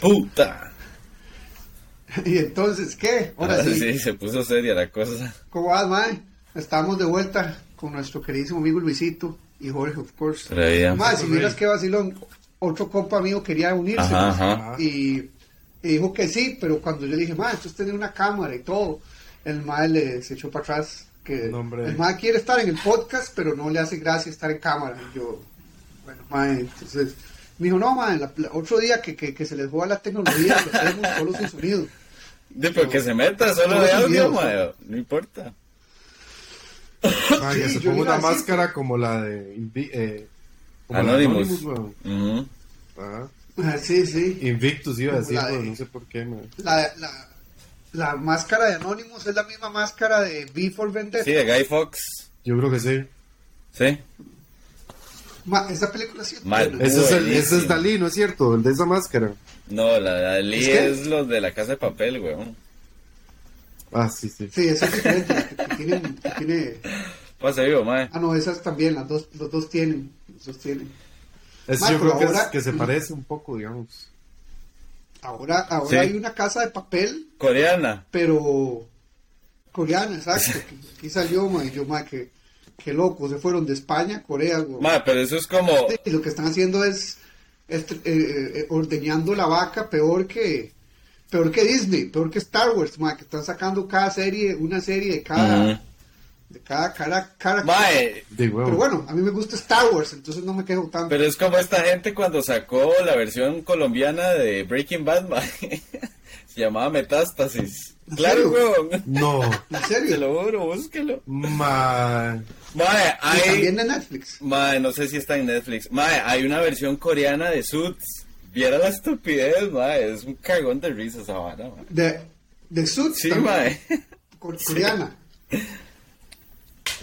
puta. y entonces, ¿qué? Ahora Ahora sí. sí, se puso seria la cosa. ¿Cómo vas, mae? Estamos de vuelta con nuestro queridísimo amigo Luisito y Jorge, of course. Mae, si vieras que vacilón, otro compa mío quería unirse. Ajá, ajá. Y, y dijo que sí, pero cuando yo dije, mae, esto es tener una cámara y todo, el mae le se echó para atrás. Que No, el mae quiere estar en el podcast, pero no le hace gracia estar en cámara. Y yo, bueno, mae, entonces me dijo, no, mae, la- la- otro día que, que, que se les joda la tecnología, lo hacemos solo sin sonido. De, pero que se meta solo de los audio, videos. mae. No importa. Ah, que Sí, se ponga una máscara como la de eh, como la de Anonymous. Ajá. Ah, Sí, sí. Invictus iba a decir, de- pero no sé por qué, man. La, la, la máscara de Anonymous es la misma máscara de V for Vendetta. Sí, de Guy Fox. Yo creo que sí. Sí. Ma, esa película sí es Mal. Ese es, el, ese es Dalí, ¿no es cierto? El de esa máscara. No, la de Ali Es que- es los de la casa de papel, weón. Ah, sí, sí. Sí, esa es diferente. que, que tienen, que tiene... Pasa vivo, mae. Ah, no, esas también, las dos, los dos tienen. Los dos tienen. Es, Ma, yo creo que, es- ahora- que se parece un poco, digamos. Ahora, ahora Sí. hay una casa de papel, Coreana. pero coreana, exacto. aquí salió, ma, y yo, ma, que, que loco, se fueron de España Corea. Mae, pero eso es como. Y lo que están haciendo es, est- eh, eh, ordeñando la vaca peor que peor que Disney, peor que Star Wars, ma, que están sacando cada serie, una serie de cada, Ujú. de cada, cada, cada- Mae, De huevo. Pero bueno, a mí me gusta Star Wars, entonces no me quejo tanto. pero es como esta gente cuando sacó la versión colombiana de Breaking Bad, mae. Se llamaba Metástasis. ¿En Claro, serio? weón. No. ¿En Se serio? lo juro, búsquelo. Ma... Mae, hay. también de Netflix. Mae, no sé si está en Netflix. Mae, hay una versión coreana de Suits. Viera la estupidez, mae. Es un cagón de risa esa vara, mae. De, de Suits, Sí, también, mae. co- coreana.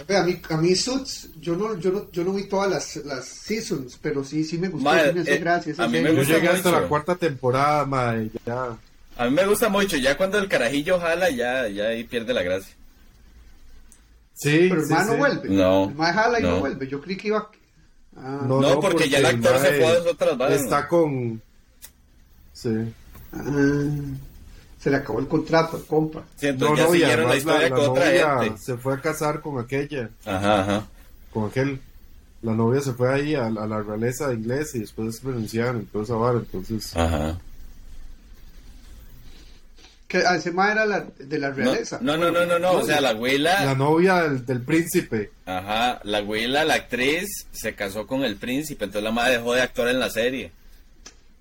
Ve, A mí, a mí Suits, yo no, yo no, yo no vi todas las, las seasons, pero sí, sí me gustó, Mae, sí me eh, gracia esa a mí me Yo llegué hasta mucho. la cuarta temporada, ma, y ya. A mí me gusta mucho. Ya cuando el carajillo jala, ya, ya ahí pierde la gracia. Sí, Pero el sí, mae no sí. vuelve. No, El mae jala y no. no. vuelve. Yo creí que iba. Ah, No, No, porque ya el actor se fue a las otras Está ¿no? con... Sí. ah, se le acabó el contrato al compa. Siento No, ya no, y siguieron la historia la, con otra novia gente. se fue a casar con aquella, Ajá, ajá. con aquel. La novia se fue ahí a, a la realeza inglesa y después renunciaron y todo esa vara, entonces... Ajá. Que ese mae era la, de la realeza. no, no, no, no, no, o sea, la La abuela, novia del, del príncipe. ajá, la abuela, la actriz, se casó con el príncipe, entonces la madre dejó de actuar en la serie.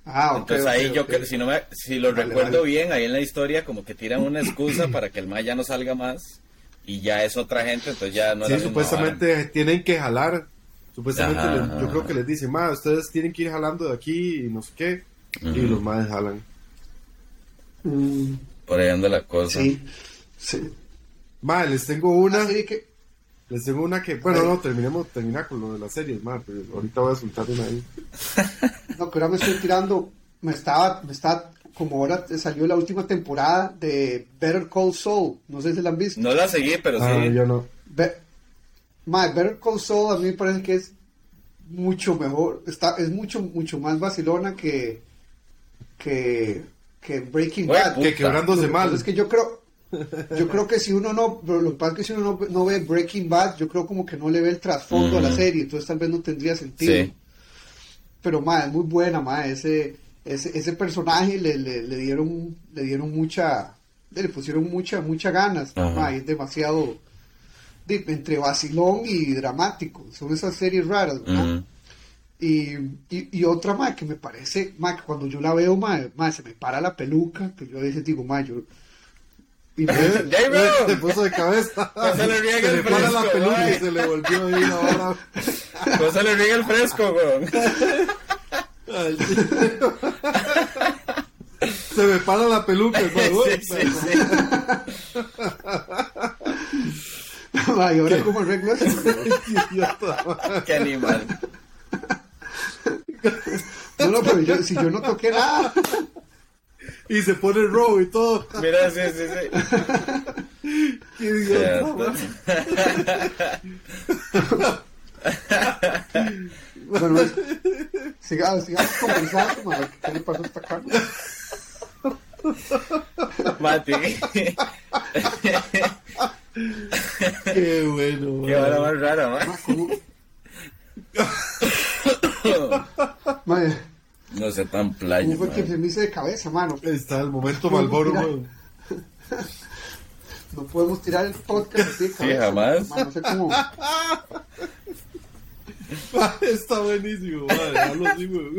Ah, ok, Entonces ahí yo si no me, si lo Vale, recuerdo vale. bien, ahí en la historia como que tiran una excusa para que el ma ya no salga más y ya es otra gente, entonces ya no sí, la supuestamente tienen que jalar. Supuestamente Ajá, les- ajá, yo creo que les dicen, ma, ustedes tienen que ir jalando de aquí y no sé qué. Y los madres jalan. Por ahí anda la cosa. sí. Sí. Ma, les tengo una. Una serie que. Les tengo una que, bueno, no, terminemos, terminar con lo de las series, ma, pero ahorita voy a soltar una ahí. No, que ahora me estoy tirando. Me estaba, me estaba. Como ahora salió la última temporada de Better Call Saul. No sé si la han visto. No la seguí, pero Ah, sí. yo no. Be- My Better Call Saul a mí me parece que es mucho mejor, está, es mucho, mucho más vacilona que, que, que Breaking Bad. Que quebrándose mal. Es que yo creo, yo creo que si uno no, pero lo que pasa es que si uno no, no ve Breaking Bad, yo creo como que no le ve el trasfondo a la Ujú. serie, entonces tal vez no tendría sentido. Sí. Pero ma, es muy buena, ma, ese, ese, ese personaje le, le, le dieron, le dieron mucha, le pusieron mucha, mucha ganas, ma, es demasiado de- entre vacilón y dramático, son esas series raras. Y, y, y otra más que me parece, que cuando yo la veo, ma, se me para la peluca, que yo a veces digo, ma, yo... Y me-. Se puso de cabeza. No se le riega el para la fresco, peluca mae. y se le volvió ahí la vara. No se le riega el fresco, weón. Ay, Se me para la peluca, hermano. Sí, sí, sí. ahora como arreglo eso. Qué animal. No, no, pero yo, si yo no toqué nada, Y se pone rojo y todo. Mira, sí, sí, sí. Qué idiota. bueno, es- sigamos, sigamos conversando, ma, ¿qué le pasó a esta carne? Mati. Qué bueno, Qué vara más rara, man. Ma, ¿cómo? Ma, No sé tan playa, ¿Cómo fue que se me hice de cabeza, mano? Está el momento ¿Cómo Malboro, weón. No podemos tirar el podcast así de cabeza. jamás. ma, no sé cómo. Ma, Está buenísimo, madre. Déjalo así, weón.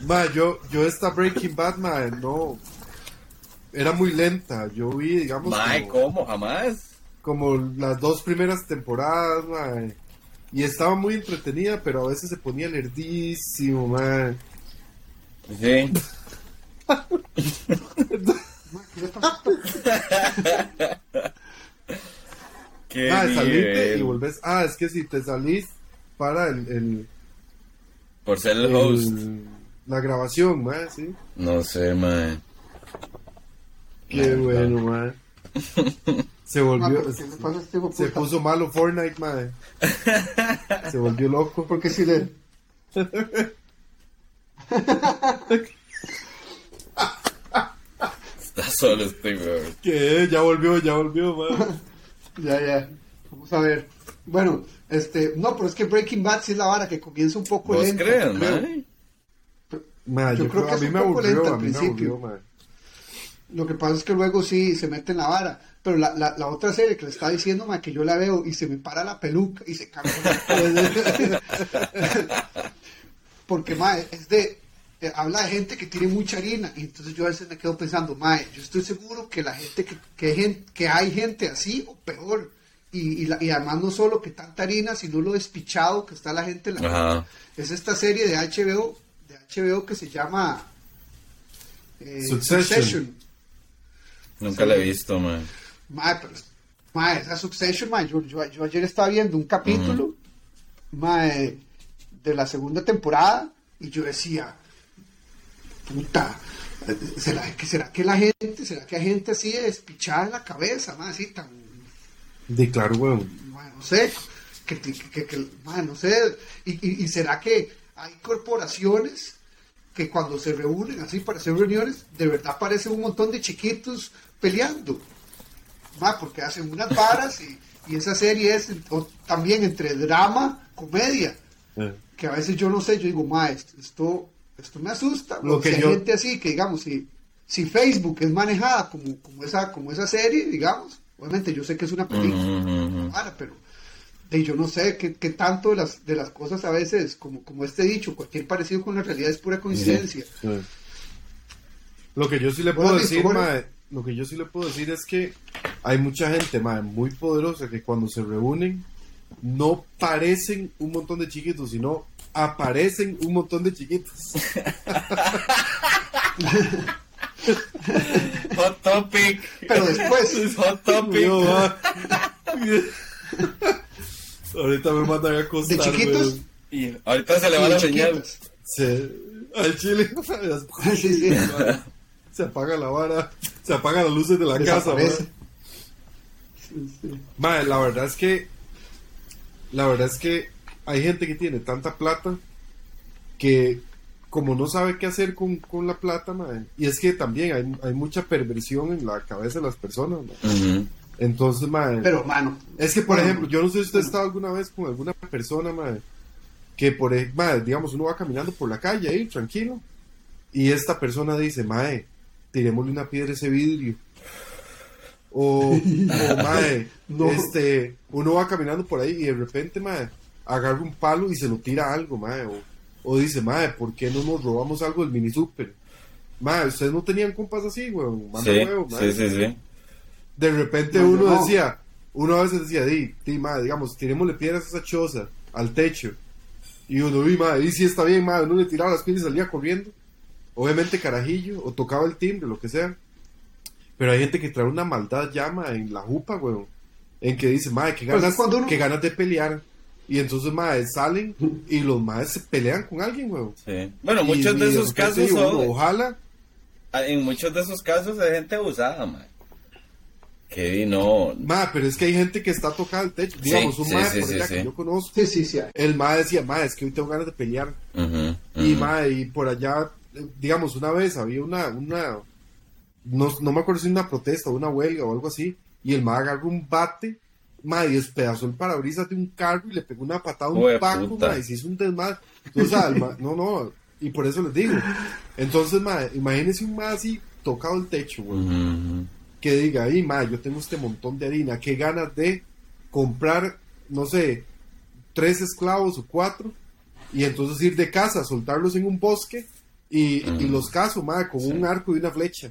Ma, yo, yo esta Breaking Bad, ma, no. Era muy lenta. Yo vi, digamos, como, ¿cómo? Jamás. como las dos primeras temporadas, ma. Y estaba muy entretenida, pero a veces se ponía lerdísimo, ma. Sí. ¿qué Ah, saliste y volvés. Ah, es que si te salís para el, el, Por ser el el- host. la grabación, ma, sí. No sé, mae. Qué No, bueno, ma. Se volvió. ¿pero ¿Qué le pasa a este Se puta? puso malo Fortnite, madre. Se volvió loco. Porque si le. Está solo este, weón. Que ya volvió, ya volvió, madre. Ya, ya. Vamos a ver. Bueno, este. No, pero es que Breaking Bad sí es la vara que comienza un poco ¿Vos lenta. crees, yo creo. mae? Madre, Yo yo, creo creo que a es mí un me poco aburrió, lenta al mí me principio. aburrió, madre. Lo que pasa es que luego sí se mete en la vara. Pero la, la, la otra serie que le estaba diciendo, ma, que yo la veo y se me para la peluca y se cambia. Porque, ma, es de. eh, habla de gente que tiene mucha harina. Y entonces yo a veces me quedo pensando, ma, yo estoy seguro que la gente que, que, hay gente así o peor. Y, y, la- y además no solo que tanta harina, sino lo despichado que está la gente en la. Es esta serie de HBO, de HBO que se llama eh, Succession. Nunca la he visto, mae. Mae, pero, mae, esa Succession, mae, yo, yo, yo ayer estaba viendo un capítulo, de la segunda temporada y yo decía, puta, ¿será que, será que la gente, será que hay gente así despichada en la cabeza, mae, así tan, De claro, weón. mae, no sé, que, que, que, que- mae, no sé, y, y, y será que hay corporaciones que cuando se reúnen así para hacer reuniones, de verdad parecen un montón de chiquitos peleando. Ma, porque hacen unas varas y, y esa serie es o- también entre drama, comedia, que a veces yo no sé, yo digo, ma, esto, esto, me asusta. Lo que si hay yo- gente así, que digamos, si, si Facebook es manejada como, como, esa, como esa serie, digamos, obviamente yo sé que es una película, vara, pero de, yo no sé qué, qué tanto de las, de las cosas a veces, como, como este dicho, cualquier parecido con la realidad es pura coincidencia. Lo que yo sí le puedo decir, bueno. Lo que yo sí le puedo decir es que hay mucha gente, mae, muy poderosa que cuando se reúnen no parecen un montón de chiquitos, sino aparecen un montón de chiquitos. Hot topic. Pero después, Hot topic. Ahorita me mandan a acostar, de chiquitos, weón. Y ahorita se le va y la de señal. chiquitas. Se, al chile Sí, sí. Se apaga la vara, se apagan las luces de la casa, Desaparece. Sí, sí. Mae, la verdad es que la verdad es que hay gente que tiene tanta plata que como no sabe qué hacer con, con la plata, mae, y es que también hay, hay mucha perversión en la cabeza de las personas. Ujú. entonces, mae, Pero, mano, es que por ejemplo, yo no sé si usted ha estado alguna vez con alguna persona, mae, que por mae, digamos, uno va caminando por la calle ahí, tranquilo, y esta persona dice, mae, tirémosle una piedra a ese vidrio. O, No. este, uno va caminando por ahí y de repente, mae, agarra un palo y se lo tira a algo, mae. O, o dice, mae, ¿por qué no nos robamos algo del mini super? Mae, ustedes no tenían compas así, weón. Manda Sí, huevo, sí, sí, sí. De repente No, uno no. decía, uno a veces decía, di, di, madre, digamos, tirémosle piedras a esa choza, al techo. Y uno, di, madre, y si está bien, madre, uno le tiraba las piedras y salía corriendo. Obviamente carajillo, o tocaba el timbre, lo que sea. Pero hay gente que trae una maldad llama en la jupa, weón. En que dice, madre, que Pues ganas, cuando uno- que ganas de pelear. Y entonces, madre, salen y los madres se pelean con alguien, weón. Sí. Bueno, Y- muchos y de esos casos uno, son, ojalá, en muchos de esos casos hay gente abusada, man. Que no, madre, pero es que hay gente que está tocada al techo. Digamos, un sí, madre sí, por sí, allá sí. que yo conozco. sí, sí, sí. El mae decía, mae, es que hoy tengo ganas de pelear. Y mae, y por allá digamos, una vez había una, una, no, no me acuerdo si una protesta o una huelga o algo así, y el mae agarró un bate, mae, despedazó el parabrisas de un carro y le pegó una patada a un mae, y se hizo un desmadre. O sea, el mae- no, no, y por eso les digo. Entonces, mae, imagínense un mae así tocado el techo, güey que diga, ahí, ma, yo tengo este montón de harina, qué ganas de comprar, no sé, tres esclavos o cuatro, y entonces ir de casa, soltarlos en un bosque y, y los caso, ma, con un arco y una flecha.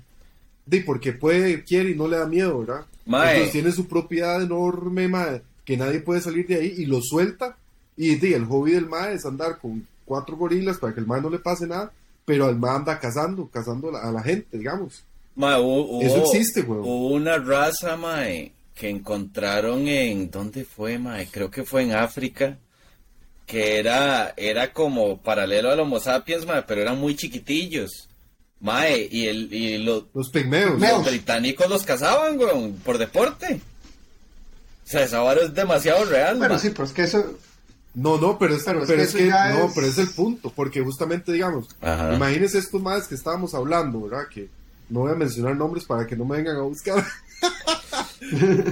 De, porque puede, quiere y no le da miedo, ¿verdad? Mae. Entonces tiene su propiedad enorme, ma, que nadie puede salir de ahí y lo suelta. Y el hobby del ma es andar con cuatro gorilas para que el ma no le pase nada, pero el ma anda cazando, cazando a la, gente, digamos. Mae, hubo- Eso existe, weón. Hubo una raza, mae, que encontraron en... ¿Dónde fue, mae? Creo que fue en África. Que era, era como paralelo al Homo sapiens, mae, pero eran muy chiquitillos. Mae, y, el, y los, Los pigmeos. Los británicos los cazaban, weón, por deporte. O sea, esa vara es demasiado real, Pero mae. sí, pero es que eso, No, no, pero es, Pero pero es es, que no, es- pero es el punto, porque justamente digamos, Ajá. imagínense estos más que estábamos hablando, ¿verdad? Que no voy a mencionar nombres para que no me vengan a buscar.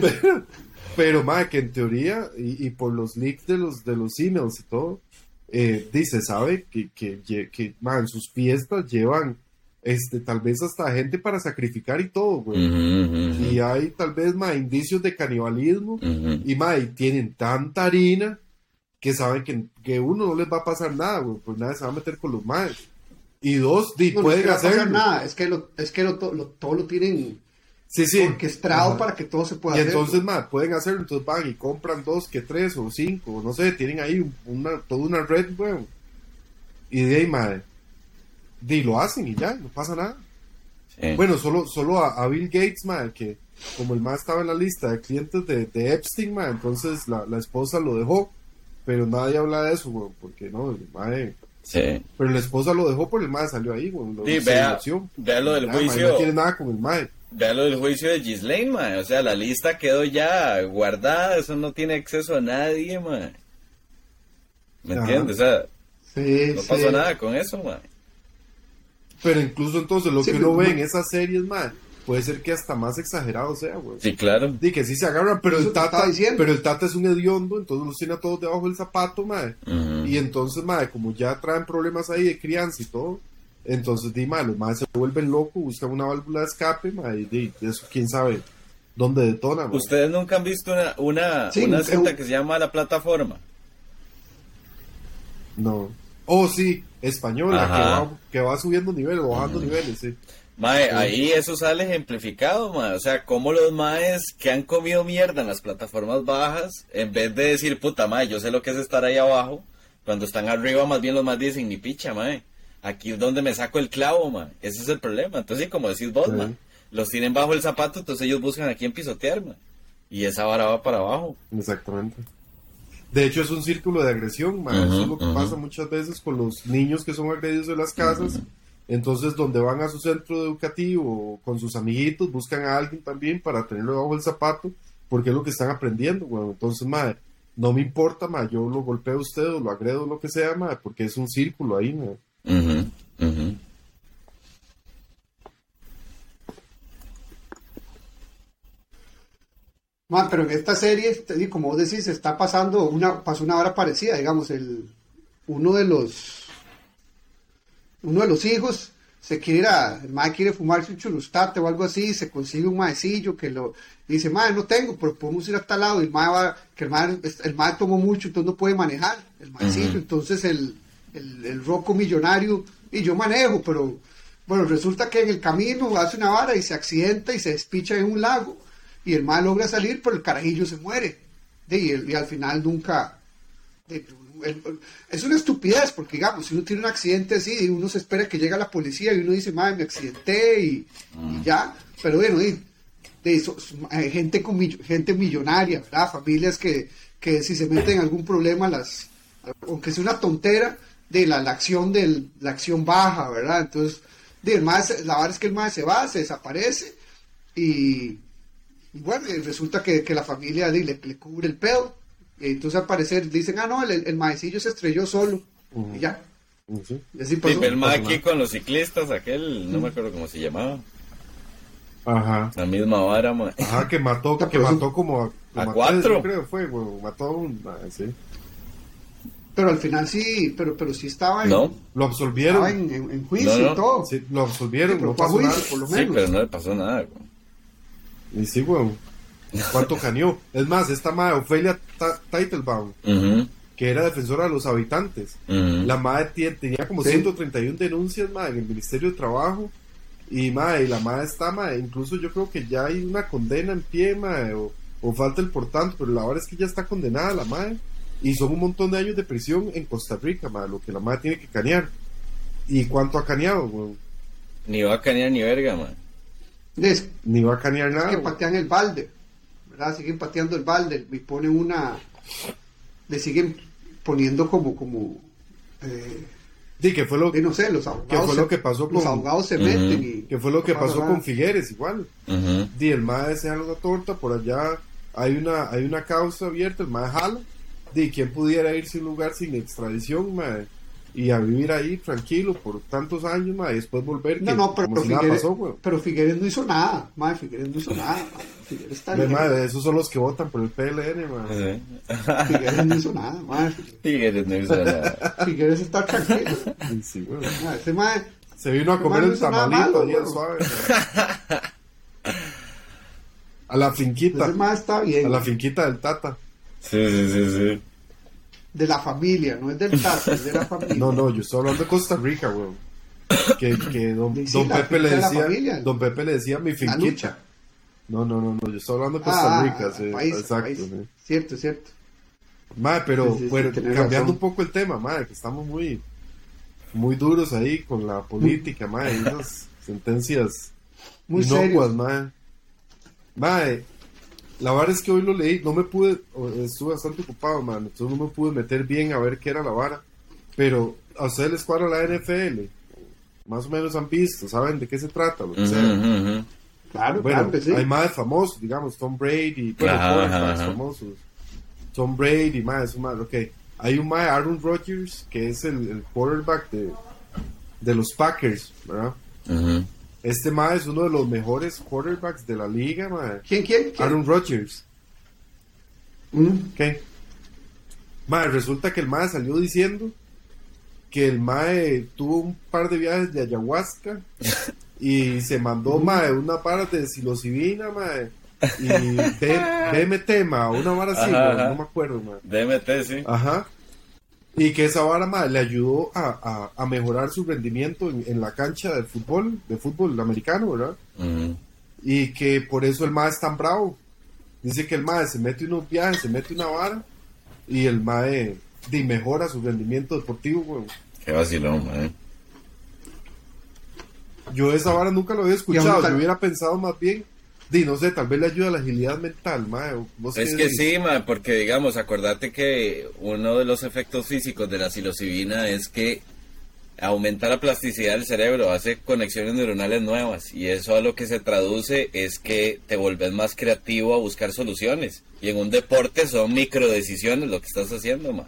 pero, pero madre, que en teoría, y, y por los leaks de los, de los emails y todo, eh, dice, sabe que, que, que ma, en sus fiestas llevan este, tal vez hasta gente para sacrificar y todo, güey. Ujú, ujú, Y hay tal vez más indicios de canibalismo. ujú. Y mae, tienen tanta harina que saben que, que uno no les va a pasar nada, güey, pues nadie se va a meter con los maes. Y dos, di, no, no es pueden que pasar hacerlo. nada, es que, lo, es que lo, lo- todo lo tienen Sí, sí. orquestado Ajá. para que todo se pueda Y hacer. entonces, mae, pueden hacerlo, entonces van y compran dos, que tres o cinco, no sé, tienen ahí un- una, toda una red, weón. Y de ahí, mae, di, lo hacen y ya, no pasa nada. Sí. Bueno, solo, solo a, a Bill Gates, mae, que como el mae estaba en la lista de clientes de, de Epstein, mae, entonces la, la esposa lo dejó, pero nadie habla de eso, weón, porque no, el mae, Sí. pero la esposa lo dejó porque el mae salió ahí, weón, lo, Sí, se vea, divorció. vea lo del no quiere nada con el mae. Vea lo del juicio de Ghislaine, mae. O sea, la lista quedó ya guardada. Eso no tiene acceso a nadie, mae. ¿Me Ajá. entiendes? O sea, Sí, no sí. pasó nada con eso, mae. Pero incluso entonces lo Sí, que uno ve en esas series, mae, puede ser que hasta más exagerado sea, weón. Sí, claro. Di que sí se agarran, pero Eso el tata, pero el tata es un hediondo, entonces los tiene a todos debajo del zapato. Ujú. Y entonces, mae, como ya traen problemas ahí de crianza y todo, entonces, di, mae, los madres se vuelven locos, buscan una válvula de escape, mae, y di, eso quién sabe dónde detona. Ustedes nunca han visto una, una, Sí, una cinta que se llama La Plataforma. No. Oh, sí, española, que va, que va subiendo niveles, bajando niveles, sí. Mae, ahí eso sale ejemplificado, mae. O sea, como los maes que han comido mierda en las plataformas bajas, en vez de decir, puta, mae, yo sé lo que es estar ahí abajo, cuando están arriba, más bien los más dicen, ni picha, mae. Aquí es donde me saco el clavo, mae. Ese es el problema. Entonces, como decís vos, los tienen bajo el zapato, entonces ellos buscan a quién pisotear, mae. Y esa vara va para abajo. Exactamente. De hecho, es un círculo de agresión. Ujú, Eso es lo que pasa muchas veces con los niños que son agredidos en las casas. Entonces, donde van a su centro educativo o con sus amiguitos, buscan a alguien también para tenerlo bajo el zapato, porque es lo que están aprendiendo. Entonces, mae, no me importa, mae, yo lo golpeo a usted o lo agredo, lo que sea, mae, porque es un círculo ahí, mae. Ujú, ujú. Ma, pero en esta serie, te digo, como vos decís, está pasando una, pasó una hora parecida, digamos, el, uno de los, uno de los hijos se quiere ir a, el mae quiere fumarse un churustate o algo así, se consigue un maecillo que lo, dice, mae, no tengo, pero podemos ir a tal lado, y el va, que el mae, el mae tomó mucho, entonces no puede manejar, el maecillo, entonces el, el, el roco millonario, y yo manejo, pero, bueno, resulta que en el camino hace una vara y se accidenta y se despicha en un lago, y el mal logra salir, pero el carajillo se muere. Y, el- y al final nunca... el- es una estupidez, porque digamos, si uno tiene un accidente así, uno se espera que llegue la policía y uno dice, madre, me accidenté y, y ya. Pero bueno, y- de eso, hay gente, con, gente millonaria, ¿verdad? Familias que, que si se meten en algún problema, las aunque sea una tontera, de la, la acción del, la acción baja, ¿verdad? Entonces, de, el se- la verdad es que el más se va, se desaparece y, y bueno, y resulta que, que la familia di, le, le cubre el pedo. Y entonces al parecer dicen, ah, no, el, el maecillo se estrelló solo. Ujú. Y ya. Sí. Y así Sí, pasó. el mae pasó aquí con los ciclistas, aquel, no me acuerdo cómo se llamaba. Ajá. La misma vara, mae. Ajá, que mató, que mató como a, A como a cuatro. tres, creo fue, güey, mató a un, sí. Pero al final sí, pero, pero sí estaba en, No, Lo estaba absolvieron, en, en- en juicio No, no. y todo. sí, lo absolvieron, Sí, pero no pasó nada. por lo sí, menos. pero no le pasó nada, güey. Y sí, güey. ¿Cuánto caneó? Es más, esta madre, Ofelia Teitelbaum, que era defensora de los habitantes, la madre tenía como Sí. 131 denuncias, madre, en el Ministerio de Trabajo. Y, madre, y la madre está, madre, incluso yo creo que ya hay una condena en pie, madre, o, o falta el por tanto, pero la verdad es que ya está condenada la madre. Y son un montón de años de prisión en Costa Rica, madre, lo que la madre tiene que canear. ¿Y cuánto ha caneado, güey? Ni va a canear ni verga. Es Ni va a canear nada. que güey. patean el balde, ¿verdad? Siguen pateando el balde y ponen una, le siguen poniendo como, como, eh, Sí, que fue lo, y no sé, los abogados. ¿Qué fue se- lo que pasó Los con- abogados se meten y. que fue lo que pasó con Figueres, igual. Ujú. Di, el mae se una torta, por allá hay una, hay una causa abierta, el mae jala. Di, ¿quién pudiera irse a un lugar sin extradición? Y a vivir ahí tranquilo por tantos años, y después volver, que No, no, pero, si Figueres, pasó, pero Figueres no hizo nada. Madre, Figueres no hizo nada. madre. Figueres está bien. mae, esos son los que votan por el PLN. Sí. Figueres no hizo nada. madre. Figueres no hizo nada. Figueres está tranquilo. Sí. Madre, ese madre, Se vino a Ese comer no el tamalito ayer suave. A la finquita, ese madre está bien. a la finquita del Tata. Sí, sí, sí, sí. De la familia, no es del Tata, es de la familia. No, no, yo estoy hablando de Costa Rica, güey. Que, que don, Sí, don Pepe le de decía, don Pepe le decía mi lucha. No, no, no, no, yo estoy hablando de Costa Ah, Rica, ah, sí, país, exacto. país. sí. Cierto, cierto. Mae, pero Sí, sí, sí, bueno, cambiando razón. un poco el tema, mae, que estamos muy, muy duros ahí con la política, mae, y esas sentencias Muy inocuas, serios. mae. La verdad es que hoy lo leí, no me pude, estuve bastante ocupado, man, entonces no me pude meter bien a ver qué era la vara, pero a ustedes les cuadra la NFL, más o menos han visto, saben de qué se trata, lo que Ujú, sea. ujú, ujú. Claro, Bueno, claro que sí. hay más famosos, digamos, Tom Brady, bueno, Ajá, quarterbacks ajá. famosos. Tom Brady, más, más, ok. Hay un más, Aaron Rodgers, que es el, el quarterback de, de los Packers, ¿verdad? Ujú. Este más es uno de los mejores quarterbacks de la liga, mae. ¿Quién, quién? quién? Aaron Rodgers, Mm. ok. Mae, resulta que el mae salió diciendo que el mae tuvo un par de viajes de ayahuasca y se mandó mae una vara de psilocibina mae y BMT mae una vara así Ajá, mae, ajá. no me acuerdo mae. DMT, sí. ajá y que esa vara mae, le ayudó a, a- a mejorar su rendimiento en, en la cancha de fútbol de fútbol americano verdad y que por eso el mae es tan bravo dice que el mae se mete unos viajes se mete una vara y el mae de, mejora su rendimiento deportivo weón. Qué vacilón, man. Yo esa vara nunca lo había escuchado. Yo hubiera pensado más bien, di, no sé, tal vez le ayuda a la agilidad mental, mae. o ¿Vos Es que sí, man, porque digamos, acordate que uno de los efectos físicos de la psilocibina es que aumenta la plasticidad del cerebro, hace conexiones neuronales nuevas y eso a lo que se traduce es que te volvés más creativo a buscar soluciones y en un deporte son microdecisiones lo que estás haciendo, man.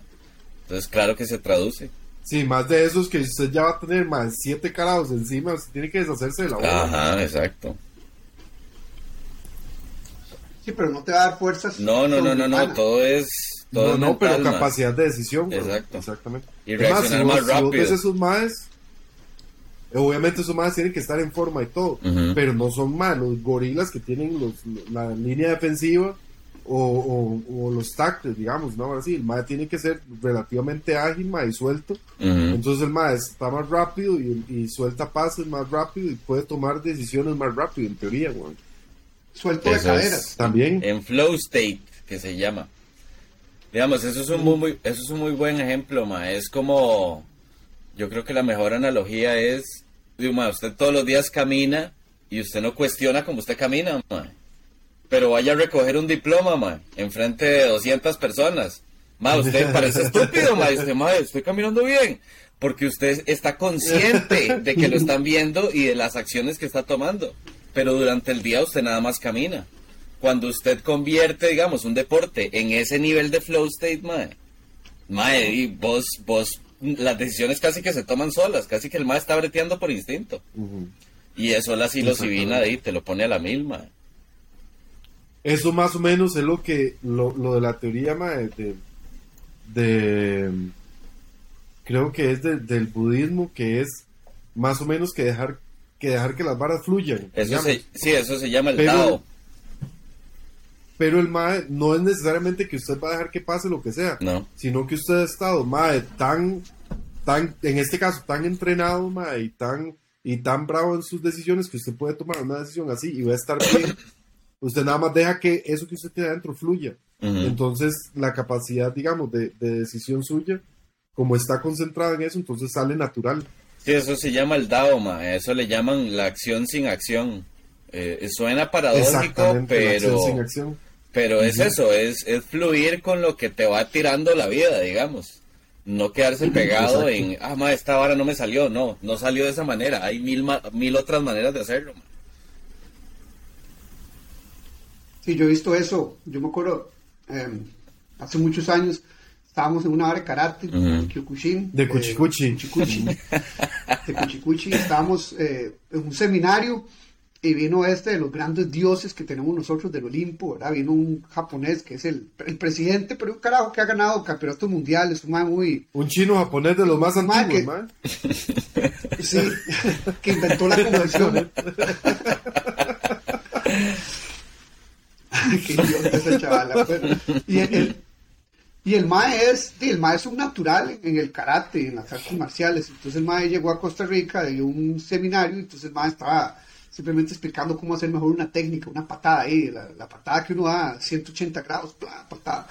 Entonces, claro que se traduce. Sí, más de esos que usted ya va a tener más siete carados encima, usted tiene que deshacerse de la bola. Ajá, exacto. Sí, pero no te va a dar fuerzas. No, no, no, no, no, todo es todo No, no, pero capacidad de decisión. güey. Exacto. Exactamente. Y Es más, reaccionar si vos- más rápido. esos maes, obviamente esos maes tienen que estar en forma y todo, pero no son más los gorilas que tienen los, la línea defensiva o, o- o los tactos, digamos, ¿no? Así, el mae tiene que ser relativamente ágil, mae, y suelto. Entonces el mae está más rápido y, y suelta pases más rápido y puede tomar decisiones más rápido, en teoría, güey. Suelto de Eso caderas. También. en flow state que se llama digamos eso es un muy, muy- eso es un muy buen ejemplo ma es como yo creo que la mejor analogía es digo, ma, usted todos los días camina y usted no cuestiona cómo usted camina ma. pero vaya a recoger un diploma ma enfrente de 200 personas ma usted parece estúpido ma usted ma estoy caminando bien porque usted está consciente de que lo están viendo y de las acciones que está tomando pero durante el día usted nada más camina cuando usted convierte, digamos, un deporte en ese nivel de flow state, mae, mae, y vos, vos las decisiones casi que se toman solas, casi que el mae está breteando por instinto. Y eso la psilocibina de ahí te lo pone a la misma. Eso más o menos es lo que, lo, lo de la teoría mae, de, de, creo que es de- del budismo, que es más o menos que dejar que dejar que las varas fluyan. Eso digamos. se, sí, eso se llama el Pero- Tao. Pero el mae no es necesariamente que usted va a dejar que pase lo que sea, No. sino que usted ha estado mae tan, tan, en este caso tan entrenado mae, y tan y tan bravo en sus decisiones que usted puede tomar una decisión así y va a estar bien. usted nada más deja que eso que usted tiene adentro fluya. Entonces, la capacidad, digamos, de, de decisión suya, como está concentrada en eso, entonces sale natural. Sí, eso se llama el Dao, ma. Eso le llaman la acción sin acción. Eh, suena paradójico, Exactamente, la acción pero, sin acción. pero es eso, es, es fluir con lo que te va tirando la vida, digamos. No quedarse pegado Exacto. en, ah, ma, esta vara no me salió. No, no salió de esa manera. Hay mil, ma- mil otras maneras de hacerlo, ma. Sí, yo he visto eso. Yo me acuerdo, eh, hace muchos años, estábamos en una hora de karate, en Kyokushin. De eh, Cuchicuchi. Cuchicuchi. de Cuchicuchi. Estábamos eh, en un seminario y vino este de los grandes dioses que tenemos nosotros del Olimpo, ¿verdad? Vino un japonés que es el, el presidente, pero un carajo que ha ganado campeonatos mundiales, un man muy... Un chino japonés de los más antiguos, que-. Sí, que inventó la conversión. Qué idiota esa chavala. pero- y el, el- y el mae es, el mae es un natural en, el karate, en las artes marciales. Entonces el mae llegó a Costa Rica, dio un seminario, entonces el mae estaba simplemente explicando cómo hacer mejor una técnica, una patada ahí, la, la patada que uno da a 180 grados, ¡plá! patada.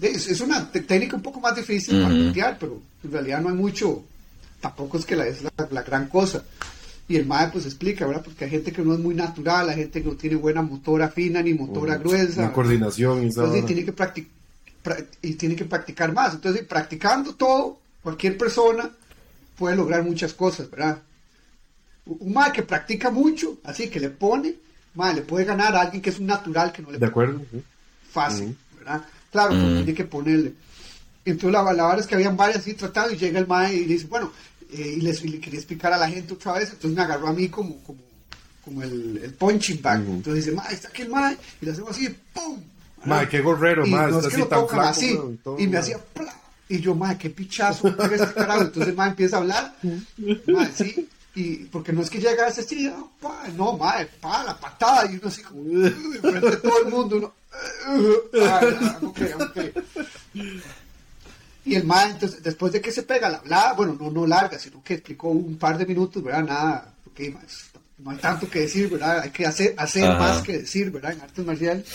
Es, es una técnica un poco más difícil para Ujú. patear, pero en realidad no hay mucho, tampoco es que la, es la, la gran cosa. Y el MAE pues explica, ¿verdad? Porque hay gente que no es muy natural, hay gente que no tiene buena motora fina ni motora gruesa. La coordinación y Entonces tiene que practic- pra- y tiene que practicar más. Entonces, practicando todo, cualquier persona puede lograr muchas cosas, ¿verdad? Un MAE que practica mucho, así que le pone, MAE, le puede ganar a alguien que es un natural que no le De acuerdo. fácil. ¿verdad? Claro, pero Ujú. tiene que ponerle. Entonces la, la verdad es que habían varias así tratando y llega el mae y dice, bueno, eh, y, les, y le quería explicar a la gente otra vez, entonces me agarró a mí como, como, como el, el punching bag. Entonces dice, mae, está aquí el mae, y le hacemos así, ¡pum! Mae, qué gorrero, y mae, no es que así lo tan tocan flaco, así, weón, y todo, y me mae. hacía ¡pla! Y yo, mae, qué pichazo, este carajo. Entonces el mae empieza a hablar, mae, sí, y porque no es que llega a ese sí, no, pa, no, mae, pa, la patada, y uno así como, "Uy", frente a todo el mundo, uno, ah, ok, ok. Y el mae, entonces, después de que se pega la hablada, bueno, no, no larga, sino que explicó un par de minutos, ¿verdad? Nada, porque mae, no hay tanto que decir, ¿verdad? Hay que hacer, hacer Ajá. más que decir, ¿verdad? En artes marciales.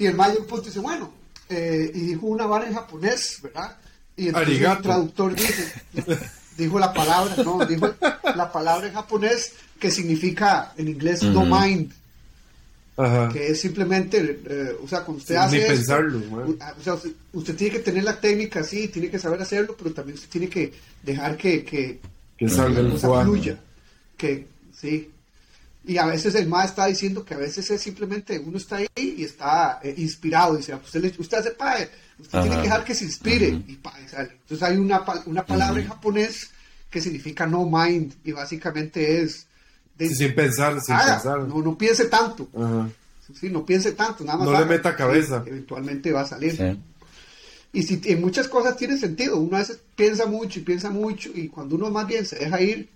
Y el un punto dice, bueno, eh, y dijo una vara en japonés, ¿verdad? Y entonces Arigato. el traductor dice, dijo la palabra, no, dijo la palabra en japonés que significa en inglés no mind, Ajá. que es simplemente, eh, o sea, cuando usted hace ni esto, pensarlo, ah, o sea, usted, usted tiene que tener la técnica, sí, tiene que saber hacerlo, pero también usted tiene que dejar que, que, Que salga el fluya, que, sí. Y a veces el MA está diciendo que a veces es simplemente uno está ahí y está eh, inspirado. Dice, usted, le- usted hace pa, usted Ajá. tiene que dejar que se inspire Ujú. y pa, y sale. Entonces hay una, una palabra en japonés que significa no mind y básicamente es de- sin pensar, sin haga, pensar. no, no piense tanto. Ajá. Sí, no piense tanto, nada más. No le meta cabeza. Sí, eventualmente va a salir. Sí. Y si en muchas cosas tiene sentido, uno a veces piensa mucho y piensa mucho y cuando uno más bien se deja ir.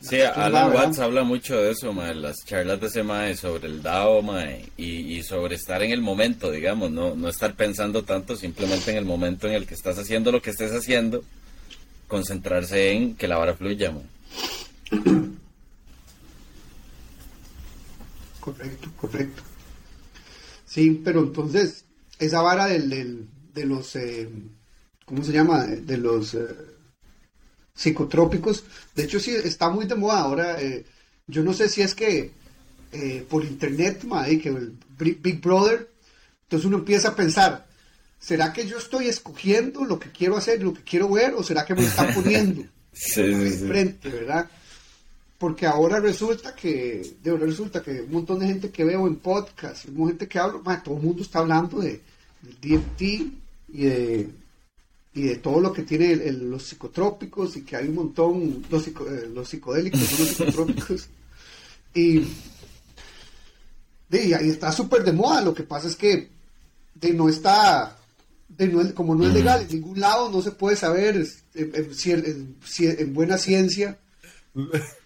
Sí, Alan. Watts habla mucho de eso, mae, las charlas de ese mae sobre el Dao, mae, y, y sobre estar en el momento, digamos, no, no estar pensando tanto, simplemente en el momento en el que estás haciendo lo que estés haciendo, concentrarse en que la vara fluya, mae. Correcto, correcto. Sí, pero entonces, esa vara del, del- de los, eh, ¿cómo se llama? De los eh, psicotrópicos, de hecho sí está muy de moda ahora. eh, yo no sé si es que eh, por internet, mae, que el Big Brother, entonces uno empieza a pensar, ¿será que yo estoy escogiendo lo que quiero hacer, lo que quiero ver, o será que me están poniendo? Sí, sí, sí. frente, ¿verdad? Porque ahora resulta que, de verdad resulta que un montón de gente que veo en podcast, un montón de gente que habla, mae, todo el mundo está hablando de, del DMT y de, y de todo lo que tiene el- el- los psicotrópicos y que hay un montón, los, psico- eh, los psicodélicos son los psicotrópicos. Y, de, y ahí está súper de moda. Lo que pasa es que de, no está, de, no como no es legal en ningún lado, no se puede saber ci- en buena ciencia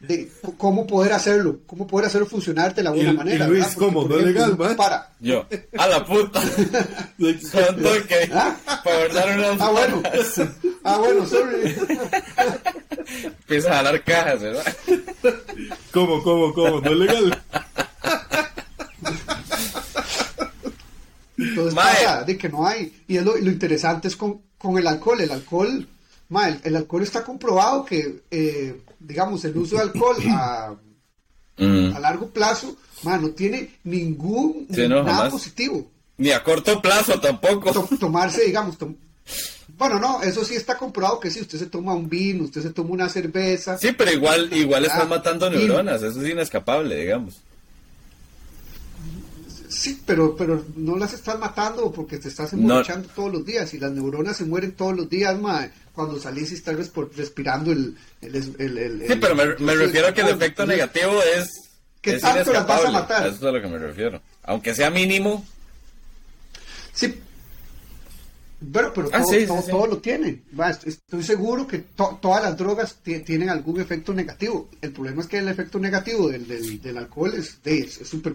de cómo poder hacerlo, cómo poder hacerlo funcionar de la buena Y- y manera. Luis, ¿cómo? ¿No es legal, man? Para. Yo, a la puta. Son toque. ¿Ah? Para guardar unas Ah, bueno. Ah, bueno, sorry. Empieza a jalar cajas, ¿verdad? ¿Cómo, cómo, cómo? ¿No es legal? Entonces Mae. pasa de que no hay. Y es lo, lo interesante es con, con el alcohol. El alcohol, el alcohol está comprobado que, eh, digamos, el uso de alcohol a, Mm. a largo plazo, no tiene ningún Sí, no, nada jamás. positivo. Ni a corto plazo tampoco. To- tomarse, digamos, tom- bueno, no, eso sí está comprobado que si usted se toma un vino, usted se toma una cerveza, Sí, pero igual, igual estás Ah, matando y- neuronas. Eso es inescapable, digamos. Sí, pero, pero no las estás matando porque te estás No. emborrachando todos los días y las neuronas se mueren todos los días, mae, cuando salís y estás respirando el... el, el, el- Sí, pero me, refiero a que el efecto negativo es, ¿Qué es tanto las vas a matar? Eso es a lo que me refiero. Aunque sea mínimo, Sí, pero, pero Ah, todo, sí, todo, sí. todo lo tiene. Estoy seguro que to- todas las drogas ti- tienen algún efecto negativo. El problema es que el efecto negativo del, del, del alcohol es súper...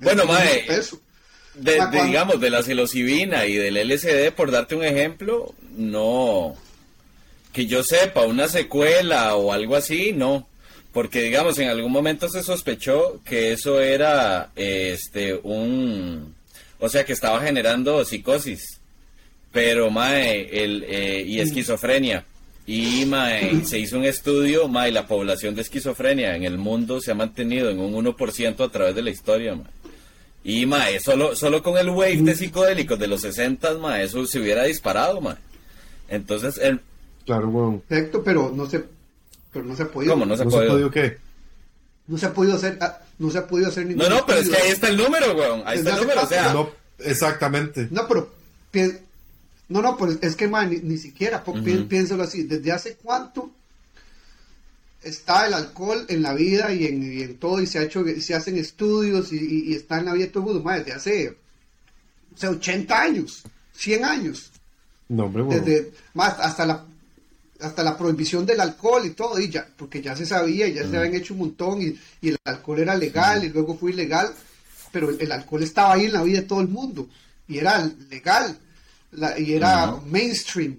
Bueno, mae, de, de, cuando- digamos, de la psilocibina y del LSD, por darte un ejemplo, no. Que yo sepa, una secuela o algo así, no. Porque, digamos, en algún momento se sospechó que eso era este un. O sea, que estaba generando psicosis. Pero, mae, el, eh, y esquizofrenia. Y, mae, se hizo un estudio, mae, la población de esquizofrenia en el mundo se ha mantenido en un 1% a través de la historia, mae. Y, mae, solo, solo con el wave de psicodélicos de los 60, mae, eso se hubiera disparado, mae. Entonces, el, Claro, weón. Perfecto, pero no se, pero no se ha podido. ¿cómo no se ¿No ha podido qué? No se ha podido hacer, ah, no se ha podido hacer ningún No, no, pero es que ahí está el número, weón. Ahí está el número, o sea. No, exactamente. No, pero pi- no, no, pues es que man, ni, ni siquiera, pi- piénsalo así, ¿desde hace cuánto está el alcohol en la vida y en, y en todo y se ha hecho, se hacen estudios y, y- y está en la vida de todo el mundo? Man, desde hace, o sea, 80 años, 100 años, No, hombre, desde más hasta la hasta la prohibición del alcohol y todo, y ya, porque ya se sabía, y ya se habían hecho un montón, y, y el alcohol era legal, y luego fue ilegal, pero el, el alcohol estaba ahí en la vida de todo el mundo, y era legal, la- y era mainstream,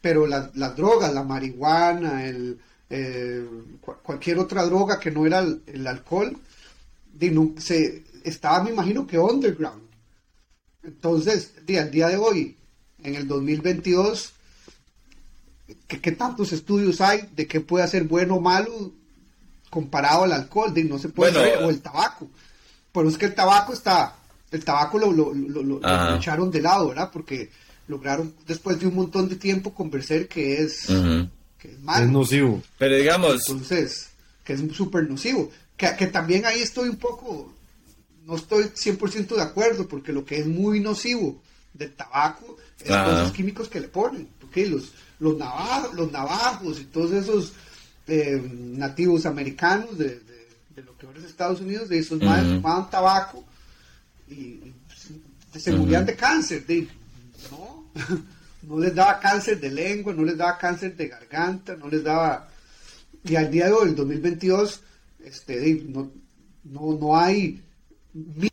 pero la- las drogas, la marihuana, el, eh, cu- cualquier otra droga que no era el, el alcohol, de se, estaba, me imagino que underground. Entonces, di, al día de hoy, en el 2022, ¿qué, qué tantos estudios hay de qué puede ser bueno o malo comparado al alcohol? Di, no se puede Bueno, saber, o el tabaco. Pero es que el tabaco está, el tabaco lo, lo, lo- lo- lo echaron de lado, ¿verdad? Porque lograron, después de un montón de tiempo, convencer que es, que es malo. Es nocivo. Pero digamos, Entonces, que es súper nocivo. Que, que también ahí estoy un poco, no estoy 100% de acuerdo, porque lo que es muy nocivo del tabaco es Ajá. todos los químicos que le ponen. Porque los, los, navajos, los navajos y todos esos eh, nativos americanos de, de- de lo que ahora es Estados Unidos, de esos madres Ujú. fumaban tabaco y, y, se morían de cáncer. De, no, no les daba cáncer de lengua, no les daba cáncer de garganta, no les daba... Y al día de hoy, el 2022, este, de- no, no, no hay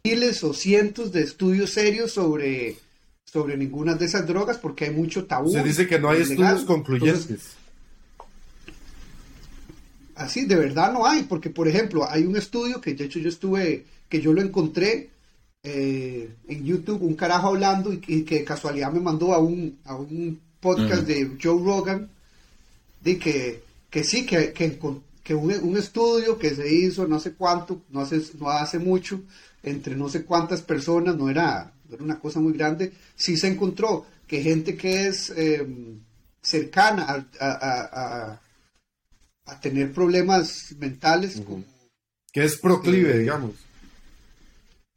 miles o cientos de estudios serios sobre, sobre ninguna de esas drogas porque hay mucho tabú. Se dice que no hay legal. estudios concluyentes. Entonces, Así, de verdad no hay, porque por ejemplo, hay un estudio que de hecho yo estuve, que yo lo encontré eh, en YouTube, un carajo hablando y, y que de casualidad me mandó a un, a un podcast de Joe Rogan, de que, que sí, que, que, un, un estudio que se hizo no sé cuánto, no hace, no hace mucho, entre no sé cuántas personas, no era, no era una cosa muy grande, sí se encontró que gente que es eh, cercana a, a- a- tener problemas mentales como Que es proclive, Sí. digamos.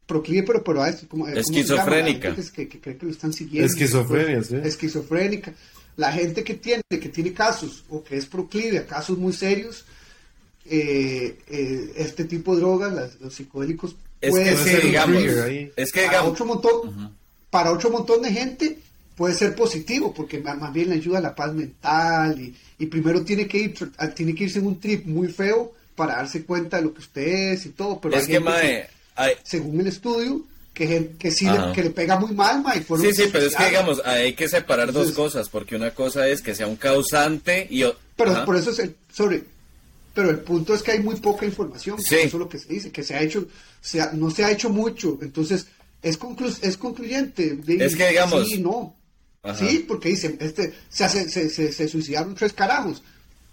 Proclive, pero, pero a esto, como. Esquizofrénica. La gente Que, que cree que lo están siguiendo. Esquizofrenia, sí. Esquizofrénica. la gente que tiene, que tiene casos o que es proclive a casos muy serios, eh, eh, este tipo de drogas, las- los psicodélicos, Es puede que ser digamos, es que para digamos, otro montón, para otro montón de gente puede ser positivo porque más bien le ayuda a la paz mental y, y primero tiene que ir tiene que irse en un trip muy feo para darse cuenta de lo que usted es y todo, pero es hay que, gente mae, hay- según el estudio que, que sí le, que le pega muy mal, mae, fueron Sí, sí, pero es que digamos, hay que separar dos Entonces- cosas, porque una cosa es que sea un causante y... Pero Ajá. por eso es el, sobre, pero el punto es que hay muy poca información, Sí. eso es lo que se dice, que se ha hecho, se ha- no se ha hecho mucho, entonces es conclu- es concluyente. de- Es que, digamos- Sí, no. Ajá. Sí, porque dicen, este, se, hace- se, se, se suicidaron tres carajos,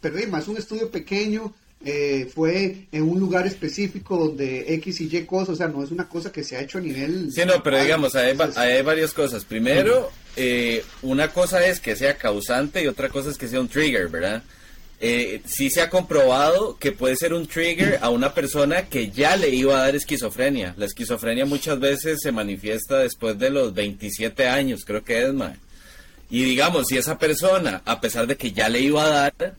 pero es más un estudio pequeño, eh, fue en un lugar específico donde X y Y cosas, o sea, no es una cosa que se ha hecho a nivel... Sí, no, pero digamos, hay, hay varias cosas. Primero, eh, una cosa es que sea causante y otra cosa es que sea un trigger, ¿verdad? Eh, sí se ha comprobado que puede ser un trigger a una persona que ya le iba a dar esquizofrenia. La esquizofrenia muchas veces se manifiesta después de los 27 años, creo que es, mae. Y digamos, si esa persona, a pesar de que ya le iba a dar,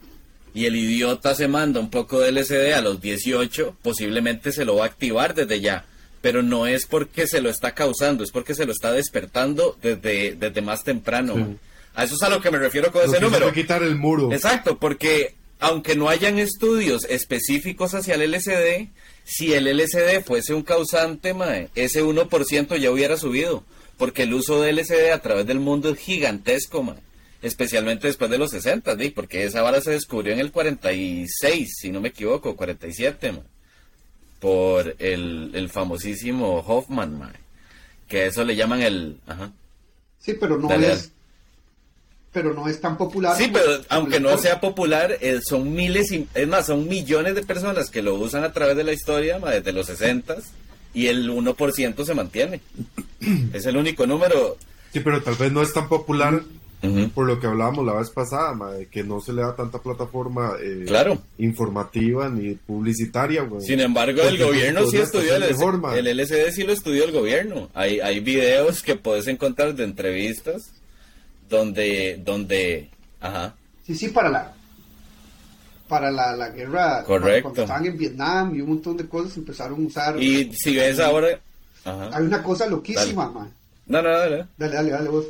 y el idiota se manda un poco de LSD a los 18, posiblemente se lo va a activar desde ya. Pero no es porque se lo está causando, es porque se lo está despertando desde, desde más temprano. Sí. A eso es a lo que me refiero con Lo ese que número. quitar el muro. Exacto, porque aunque no hayan estudios específicos hacia el LSD, si el LSD fuese un causante, mae, ese 1% ya hubiera subido. Porque el uso de LSD a través del mundo es gigantesco, mae. Especialmente después de los 60, ¿di? porque esa vara se descubrió en el 46, si no me equivoco, 47, mae, por el, el famosísimo Hoffman, que eso le llaman el... Ajá. Sí, pero no Dale, es... Pero no es tan popular. Sí, pero aunque no sea popular, eh, son miles, y, es más, son millones de personas que lo usan a través de la historia, ma, desde los 60 y el 1% se mantiene. es el único número. Sí, pero tal vez no es tan popular Por lo que hablábamos la vez pasada, ma, de que no se le da tanta plataforma eh, Claro. informativa ni publicitaria, güey. Sin embargo, Porque el gobierno sí estudió el, mejor, el LSD, sí lo estudió el gobierno. Hay, hay videos que puedes encontrar de entrevistas donde, donde, ajá, Sí, sí, para la para la, la guerra, Correcto. cuando estaban en Vietnam y un montón de cosas empezaron a usar. y si ves ahora, ajá, Hay una cosa loquísima, man. no, no, no, no. Dale, dale, dale vos.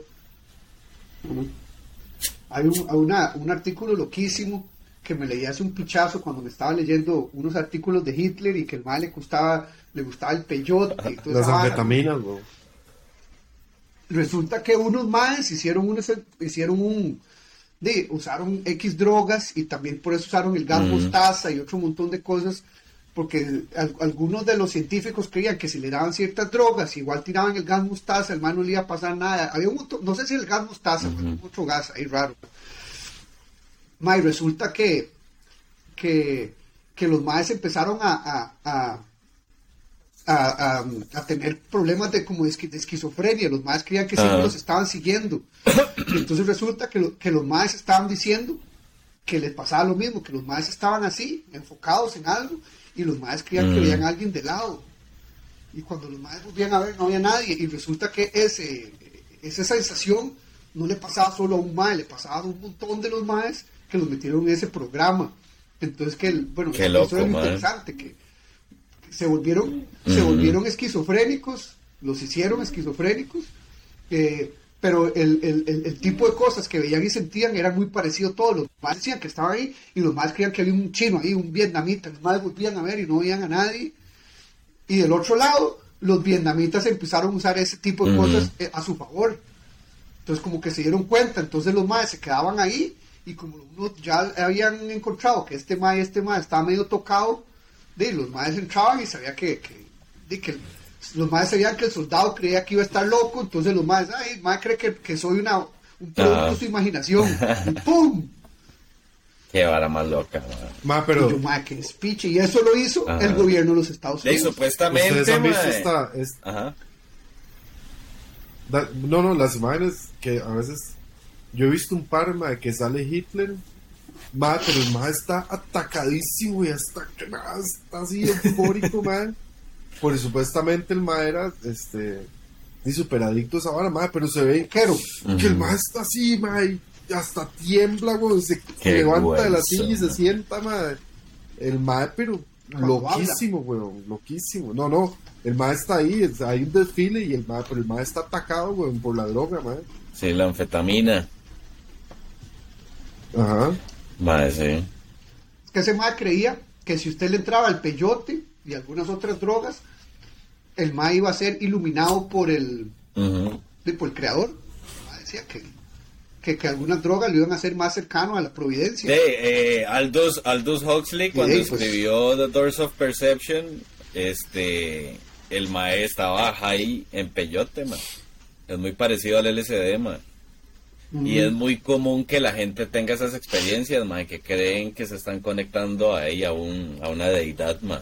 Hay un, una, un artículo loquísimo que me leí hace un pichazo cuando me estaba leyendo unos artículos de Hitler y que el mal le gustaba, le gustaba el peyote y toda Las anfetaminas, resulta que unos más hicieron un hicieron un de, usaron X drogas y también por eso usaron el gas Mm. mostaza y otro montón de cosas porque al- algunos de los científicos creían que si le daban ciertas drogas igual tiraban el gas mostaza el man no le iba a pasar nada había un montón- no sé si el gas mostaza pero otro gas ahí raro Ma, y resulta que que, que los maes empezaron a, a- a- a, tener problemas de como de esqui- de esquizofrenia. Los maes creían que siempre Ajá. los estaban siguiendo. Y entonces resulta que, lo- que los maes estaban diciendo que les pasaba lo mismo, que los maes estaban así, enfocados en algo, y los maes creían que Mm. veían a alguien de lado. Y cuando los maes volvían a ver, no había nadie. Y resulta que ese, esa sensación no le pasaba solo a un mae, le pasaba a un montón de los maes que los metieron en ese programa. Entonces que, bueno, Qué eso loco, es lo interesante, que se volvieron, se Ujú. volvieron esquizofrénicos, los hicieron esquizofrénicos, eh, pero el, el- el- el tipo de cosas que veían y sentían eran muy parecido a todos. Los más decían que estaban ahí y los más creían que había un chino ahí, un vietnamita, los más volvían a ver y no veían a nadie. Y del otro lado, los vietnamitas empezaron a usar ese tipo de cosas eh, a su favor. Entonces como que se dieron cuenta, entonces los maes se quedaban ahí y como uno ya habían encontrado que este mae y este mae estaba medio tocado, de, los maes entraban y sabía que, que, de, que los maes sabían que el soldado creía que iba a estar loco, entonces los maes, ay, mae cree que, que soy una, un producto Ajá. de su imaginación, y ¡pum! Qué vara más loca, man. Ma, Y pero yo, mae, que speech, y eso lo hizo Ajá. el gobierno de los Estados Y Unidos. supuestamente, ustedes han visto esta, es- Ajá. da- no, no, las imágenes que a veces yo he visto un par ma, de que sale Hitler, ma, pero el ma está atacadísimo y hasta que ma, está así eufórico, ma, porque supuestamente el ma era este y super adicto a esa vara, pero se ve Pero, que el ma está así, ma, y hasta tiembla, weón. Se Qué levanta de la silla y se sienta, madre. El mae, pero loquísimo, weón. Loquísimo. No, no. El mae está ahí, es- hay un desfile y el mae, pero el mae está atacado, weón, por la droga, mae. Sí, la anfetamina. Ajá. Mae, sí. Es que ese mae creía que si usted le entraba al peyote y algunas otras drogas, el mae iba a ser iluminado por el, por el creador. El decía que, que, que algunas drogas lo iban a hacer más cercano a la providencia. Sí, eh, Aldous, Aldous Huxley cuando pues. escribió The Doors of Perception, este, el mae estaba high en peyote, man. Es muy parecido al LSD, man. Y es muy común que la gente tenga esas experiencias, man, que creen que se están conectando ahí a, un, a una deidad, man.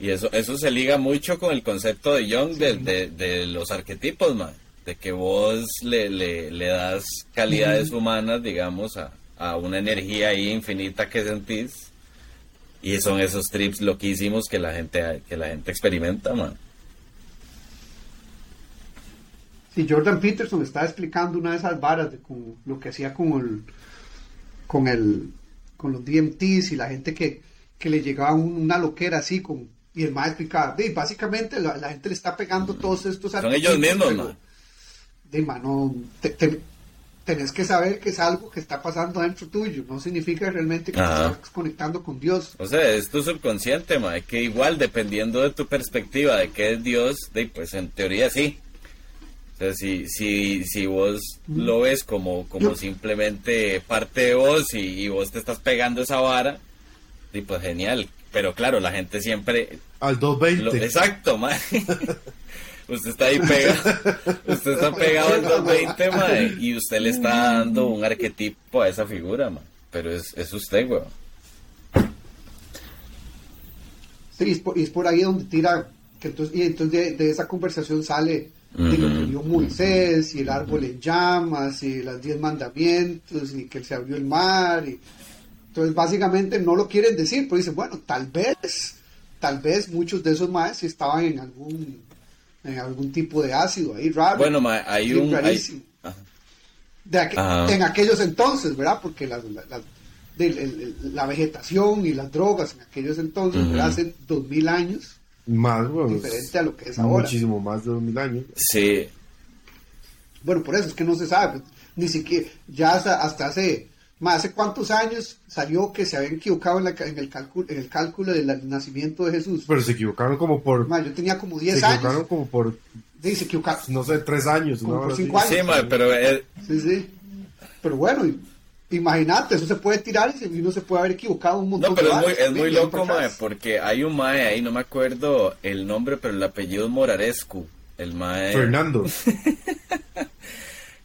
Y eso, eso se liga mucho con el concepto de Jung de, de- de los arquetipos, man. De que vos le, le, le das calidades humanas, digamos, a, a una energía ahí infinita que sentís. Y son esos trips loquísimos que la gente, que la gente experimenta, man. Y Jordan Peterson estaba explicando una de esas varas de con lo que hacía con el con el con los DMTs y la gente que, que le llegaba un- una loquera así con y el maestro explicaba, "Ve, básicamente la, la gente le está pegando todos estos Son ellos mismos, man. de mano, te- te- tenés que saber que es algo que está pasando dentro tuyo, no significa realmente que te estás conectando con Dios. O sea, es tu subconsciente, ma, que igual dependiendo de tu perspectiva de qué es Dios, de, pues en teoría sí. O sea, si, si, si vos lo ves como, como Yo- simplemente parte de vos y, y vos te estás pegando esa vara, y pues genial. Pero claro, la gente siempre... Al lo- 220. exacto, ma. usted está ahí pegado, usted está pegado al 220, ma, y usted le está dando un arquetipo a esa figura, ma. Pero es, es usted, weón. Sí, y es por, y es por ahí donde tira, que entonces, y entonces de, de esa conversación sale de lo que vio Moisés, y el árbol en llamas, y los diez mandamientos, y que se abrió el mar, y entonces básicamente no lo quieren decir, pero dicen, bueno, tal vez, tal vez muchos de esos maes estaban en algún, en algún tipo de ácido ahí raro. Bueno, ma, hay un... hay- de aqu- Ajá. en aquellos entonces, ¿verdad? Porque la, la- del- el- el- la vegetación y las drogas en aquellos entonces. ¿verdad? Hace dos mil años, Más, weón. diferente a lo que es ahora. Muchísimo más de 2000 años. Sí, Bueno, por eso es que no se sabe, ni siquiera, ya hasta, hasta hace, más hace cuántos años salió que se habían equivocado en, la ca- en el, cálculo, en el cálculo del nacimiento de Jesús. Pero se equivocaron como por. Ma, yo tenía como Se 10 equivocaron años, como por, sí, se equivocaron, no sé, tres años. Como una por hora cinco así. años. sí, ma, pero eh, sí, sí. Pero bueno, imagínate, eso se puede tirar y se- uno se puede haber equivocado un montón no, pero de es muy, es muy loco, mae, porque hay un mae ahí, no me acuerdo el nombre, pero el apellido es Morarescu. El mae, Fernando.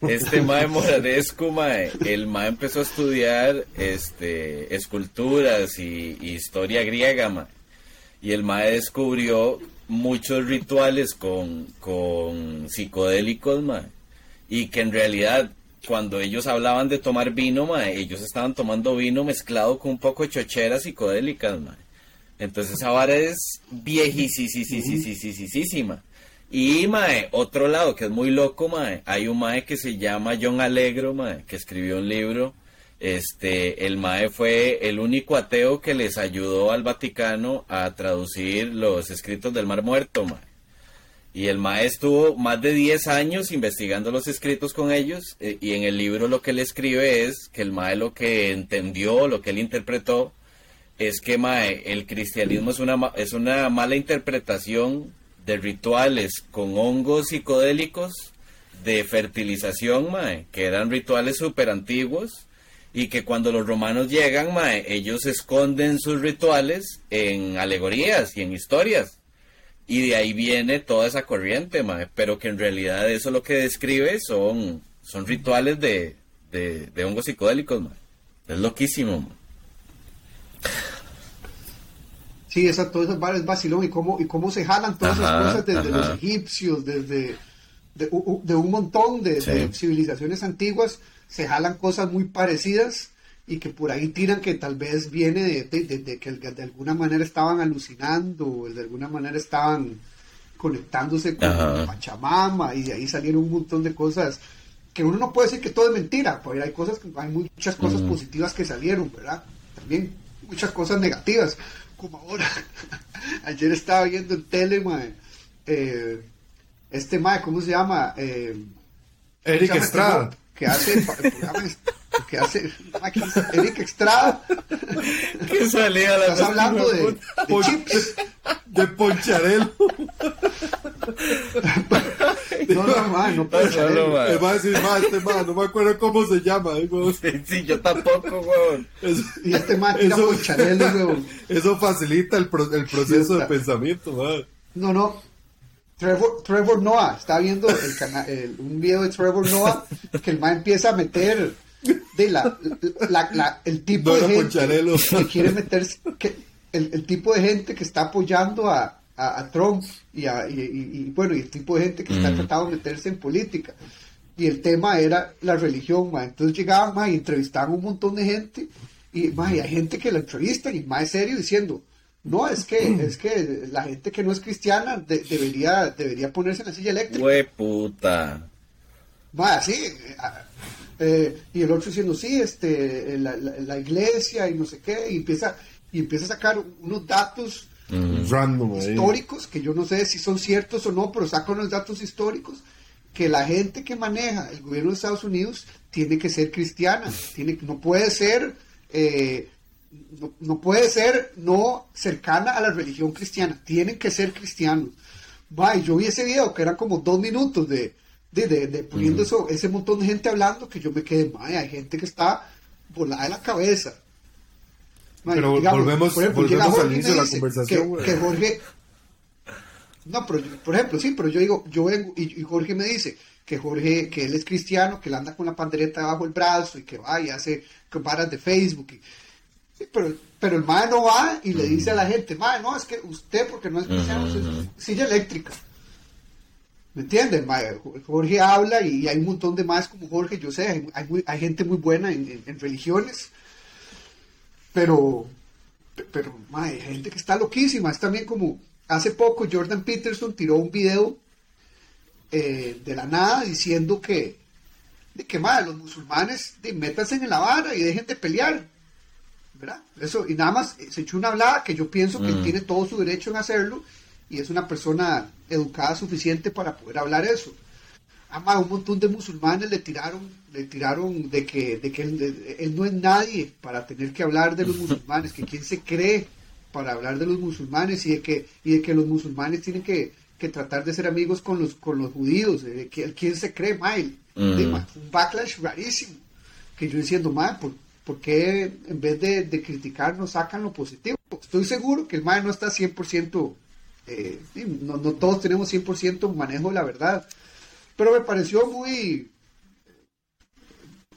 este mae Morarescu, mae, el mae empezó a estudiar este esculturas y, historia griega, mae. Y el mae descubrió muchos rituales con, con psicodélicos, mae. Y que en realidad, cuando ellos hablaban de tomar vino, mae, ellos estaban tomando vino mezclado con un poco de chocheras psicodélicas, mae. Entonces vara es viejísima. Y, mae, otro lado que es muy loco, mae, hay un mae que se llama John Alegro, mae, que escribió un libro. Este, el mae fue el único ateo que les ayudó al Vaticano a traducir los escritos del Mar Muerto, mae. Y el mae estuvo más de 10 años investigando los escritos con ellos eh, y en el libro lo que él escribe es que el mae lo que entendió, lo que él interpretó, es que mae, el cristianismo es una, es una mala interpretación de rituales con hongos psicodélicos de fertilización, mae, que eran rituales súper antiguos y que cuando los romanos llegan, ellos esconden sus rituales en alegorías y en historias. Y de ahí viene toda esa corriente, mae, pero que en realidad eso lo que describe son, son rituales de, de, de hongos psicodélicos, mae. Es loquísimo. Sí, esas varas es vacilón y cómo, y cómo se jalan todas Ajá, esas cosas desde ajá. los egipcios, desde de, un montón de, Sí. de civilizaciones antiguas, se jalan cosas muy parecidas y que por ahí tiran que tal vez viene de, que de alguna manera estaban alucinando, o de alguna manera estaban conectándose con Ajá. Pachamama y de ahí salieron un montón de cosas que uno no puede decir que todo es mentira, porque hay cosas, hay muchas cosas positivas que salieron, ¿verdad? También muchas cosas negativas, como ahora. Ayer estaba viendo en tele, mae, eh, este mae, ¿cómo se llama? Eh, Eric ¿cómo se llama este Estrada. Que hace el programa, este- que hace. Eric Estrada, ¿Qué salía la estás hablando de, de chips. De Poncharelo. No, no, mae, no mae. El va a decir, ma, este ma, no me acuerdo cómo se llama. digo, Sí, sí, yo tampoco, weón. eso, Y este mae tira Eso- poncharelos, weón. eso facilita el, pro- el proceso de Idiota. pensamiento, ma. No, no. Trevor, Trevor Noah, está viendo el cana- el- un video de Trevor Noah que el man empieza a meter de la, la- la- el tipo No de gente Poncharelo. que quiere meterse, que, el, el tipo de gente que está apoyando a, a- a Trump y, a- y- y- y, bueno, y el tipo de gente que está Mm. tratando de meterse en política. Y el tema era la religión, ma. Entonces llegaban, ma, y entrevistaban un montón de gente y, ma, y hay gente que la entrevistan y más serio diciendo, no, es que, es que la gente que no es cristiana de- debería, debería ponerse en la silla eléctrica. Hue puta. Ma, sí, eh, y el otro diciendo, sí, este, eh, la, la- la iglesia y no sé qué, y empieza, y empieza a sacar unos datos. Random ahí. históricos, que yo no sé si son ciertos o no, pero sacan los datos históricos, que la gente que maneja el gobierno de Estados Unidos tiene que ser cristiana, tiene, no puede ser, eh, no, no puede ser no cercana a la religión cristiana, tienen que ser cristianos. Y yo vi ese video que eran como dos minutos de, de, de- de poniendo eso, ese montón de gente hablando que yo me quedé, "Mae, hay gente que está volada de la cabeza. Pero volvemos- al inicio de la conversación, que- Jorge, no, pero por ejemplo, sí, pero yo digo, yo vengo y, y Jorge me dice que Jorge, que él es cristiano, que él anda con la pandereta bajo el brazo y que va y hace varas de Facebook. y- sí, pero, pero el mae no va y le dice a la gente, mae, no, es que usted, porque no es cristiano, es silla eléctrica. ¿Me entienden? Jorge habla y hay un montón de más como Jorge, yo sé, hay, hay gente muy buena en, en- en religiones, pero, pero hay gente que está loquísima. Es también como hace poco Jordan Peterson tiró un video eh, de la nada diciendo que, de que mae, los musulmanes de, métanse en la vara y dejen de pelear. ¿verdad? Eso, y nada más eh, se echó una hablada que yo pienso que Mm. tiene todo su derecho en hacerlo y es una persona educada suficiente para poder hablar eso. Ama, un montón de musulmanes le tiraron, le tiraron de que, de que él, de- él no es nadie para tener que hablar de los musulmanes, que quién se cree para hablar de los musulmanes y de que, y de que los musulmanes tienen que, que tratar de ser amigos con los, con los judíos, de que quién se cree, ma, y- Mm. un backlash rarísimo que yo diciendo, ma, ¿por, por qué en vez de, de criticar nos sacan lo positivo? Estoy seguro que el MAE no está 100%, eh, no, no todos tenemos 100% manejo de la verdad, pero me pareció muy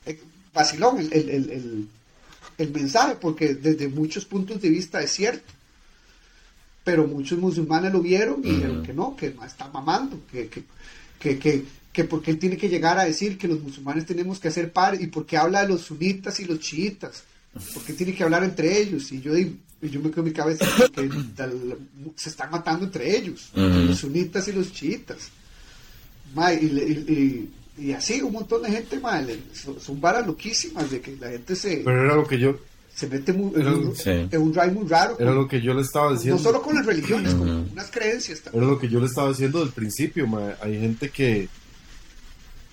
eh, vacilón el, el, el, el- mensaje, porque desde muchos puntos de vista es cierto. Pero muchos musulmanes lo vieron y dijeron que no, que está mamando, que, que, que, que, que porque él tiene que llegar a decir que los musulmanes tenemos que hacer par y porque habla de los sunitas y los chiitas, porque tiene que hablar entre ellos. Y yo digo, y yo me quedo en mi cabeza que se están matando entre ellos, los sunitas y los chiitas. Ma, y, le- y- y- y así un montón de gente, ma, le- son, son varas loquísimas de que la gente se, Pero era lo que yo, se mete muy- en, Era- un, sí. en un drive muy raro. era con- lo que yo le estaba no diciendo. solo con las religiones, con Ujú. unas creencias también. Era lo que yo le estaba diciendo del principio, ma. Hay gente que,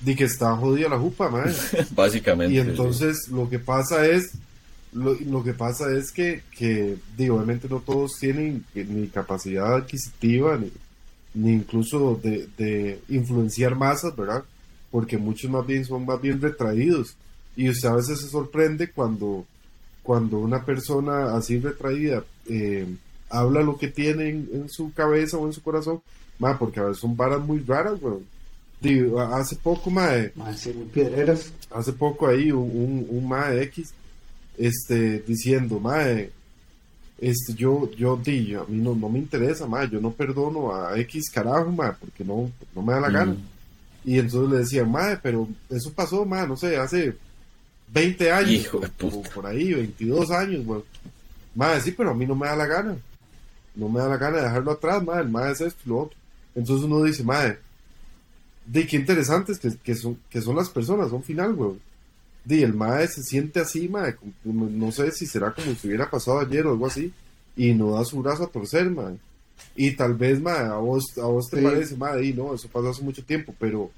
di que está jodida la jupa, ma. Básicamente. Y sí. entonces lo que pasa es, lo, lo que pasa es que, que digo, obviamente no todos tienen eh, ni capacidad adquisitiva, ni, ni incluso de, de influenciar masas, ¿verdad? Porque muchos más bien son más bien retraídos. Y usted a veces se sorprende cuando, cuando una persona así retraída eh, habla lo que tiene en, en su cabeza o en su corazón, ma, porque a veces son varas muy raras, weón. Digo, hace poco, mae, Ma, sí, muy piedreras. hace poco ahí un, un, un mae X este diciendo mae este yo yo di a mí no, no me interesa mae yo no perdono a X carajo mae porque no no me da la gana Mm. y entonces le decía mae pero eso pasó mae no sé hace 20 años Hijo de o por ahí 22 años weón. mae sí pero a mí no me da la gana no me da la gana de dejarlo atrás mae el mae es esto y lo otro entonces uno dice mae de qué interesantes que, que, son, que son las personas, son final, weón. De el mae se siente así, mae, no sé si será como si hubiera pasado ayer o algo así, y no da su brazo a torcer, mae. Y tal vez, mae, a vos, a vos te Sí. parece, mae, y no, eso pasó hace mucho tiempo, pero,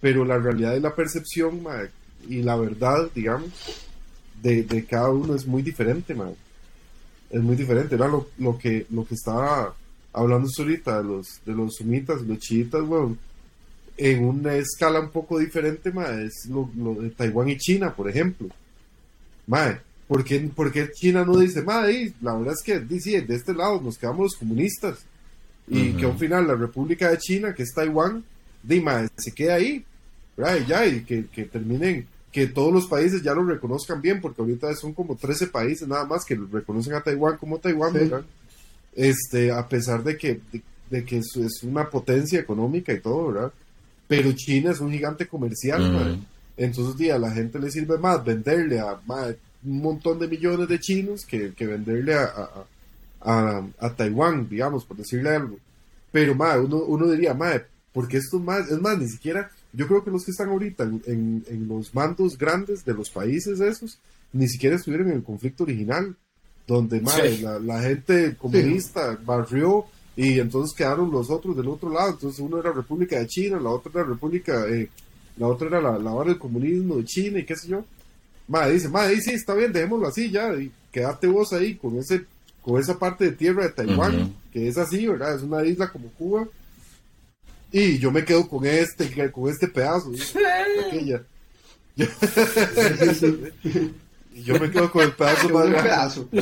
pero la realidad y la percepción, mae, y la verdad, digamos, de, de cada uno es muy diferente, mae. Es muy diferente, era lo, lo que, lo que estaba hablando ahorita de los, de los sumitas y los chiitas, weón en una escala un poco diferente, mae, es lo, lo de Taiwán y China, por ejemplo. Mae, ¿por qué, por qué China no dice, mae, la verdad es que di, sí, de este lado nos quedamos los comunistas? Y Ujú. que al final la República de China, que es Taiwán, di, mae, se queda ahí, ¿verdad? Y ya, y que, que terminen, que todos los países ya lo reconozcan bien, porque ahorita son como 13 países nada más que reconocen a Taiwán como Taiwán, Sí. ¿verdad? Este, a pesar de que, de, de que es, es una potencia económica y todo, ¿verdad? Pero China es un gigante comercial. Entonces, a la gente le sirve más venderle a mae, un montón de millones de chinos que, que venderle a, a, a, a Taiwán, digamos, por decirle algo. Pero, mae, uno, uno diría, mae, porque estos más, es más, ni siquiera, yo creo que los que están ahorita en, en, en los mandos grandes de los países esos, ni siquiera estuvieron en el conflicto original, donde, Sí. la, la gente comunista barrió y entonces quedaron los otros del otro lado. Entonces uno era República de China, la otra era República, eh, la otra era la, la hora del comunismo de China y qué sé yo. Madre dice, madre sí, está bien, dejémoslo así ya, y quédate vos ahí con ese, con esa parte de tierra de Taiwán, que es así, ¿verdad? Es una isla como Cuba. Y yo me quedo con este, con este pedazo. ¿sí? Aquella. Yo, y yo me quedo con el pedazo más grande. pedazo.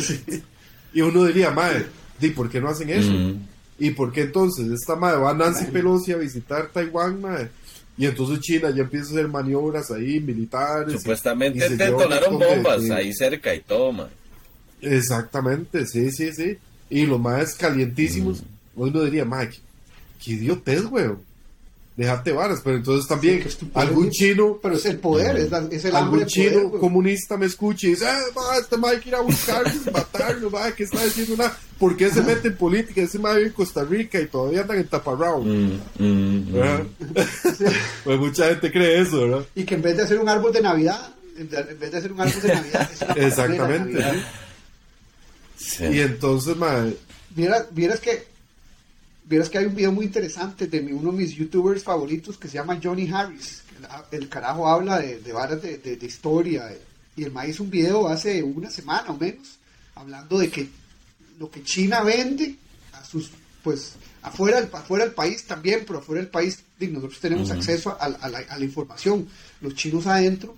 Sí. Y uno diría, madre, ¿y por qué no hacen eso? ¿Y por qué entonces esta madre va Nancy Pelosi a visitar Taiwán, madre? Y entonces China ya empieza a hacer maniobras ahí, militares. Supuestamente y un detonaron de- bombas de- ahí cerca y todo, man. Exactamente, sí, sí, sí. Y los más calientísimos, hoy uno diría, madre, qué, qué idiotez, weón. Déjate varas, pero entonces también Sí, algún chino, Pero es el poder, es, la- es el algún chino poder, güey. comunista me escucha y dice, ah, ma, este madre hay que ir a buscarlo, matarlo, madre, ¿qué está diciendo nada? ¿Por qué se mete en política? Ese madre vive en Costa Rica y todavía andan en taparrao. Mm, mm, ¿verdad? mm. pues mucha gente cree eso, ¿verdad? Y que en vez de hacer un árbol de Navidad, en vez de hacer un árbol de Navidad, es una Exactamente. Navidad. ¿sí? Sí. Y entonces, madre, Vieras, vieras que vieras que hay un video muy interesante de mi- uno de mis youtubers favoritos que se llama Johnny Harris. El, el carajo habla de, de varas de, de- de historia. Y el ma hizo un video hace una semana o menos hablando de que lo que China vende a sus, pues, afuera del, afuera del país también, pero afuera del país nosotros tenemos acceso a, a la, a la información. Los chinos adentro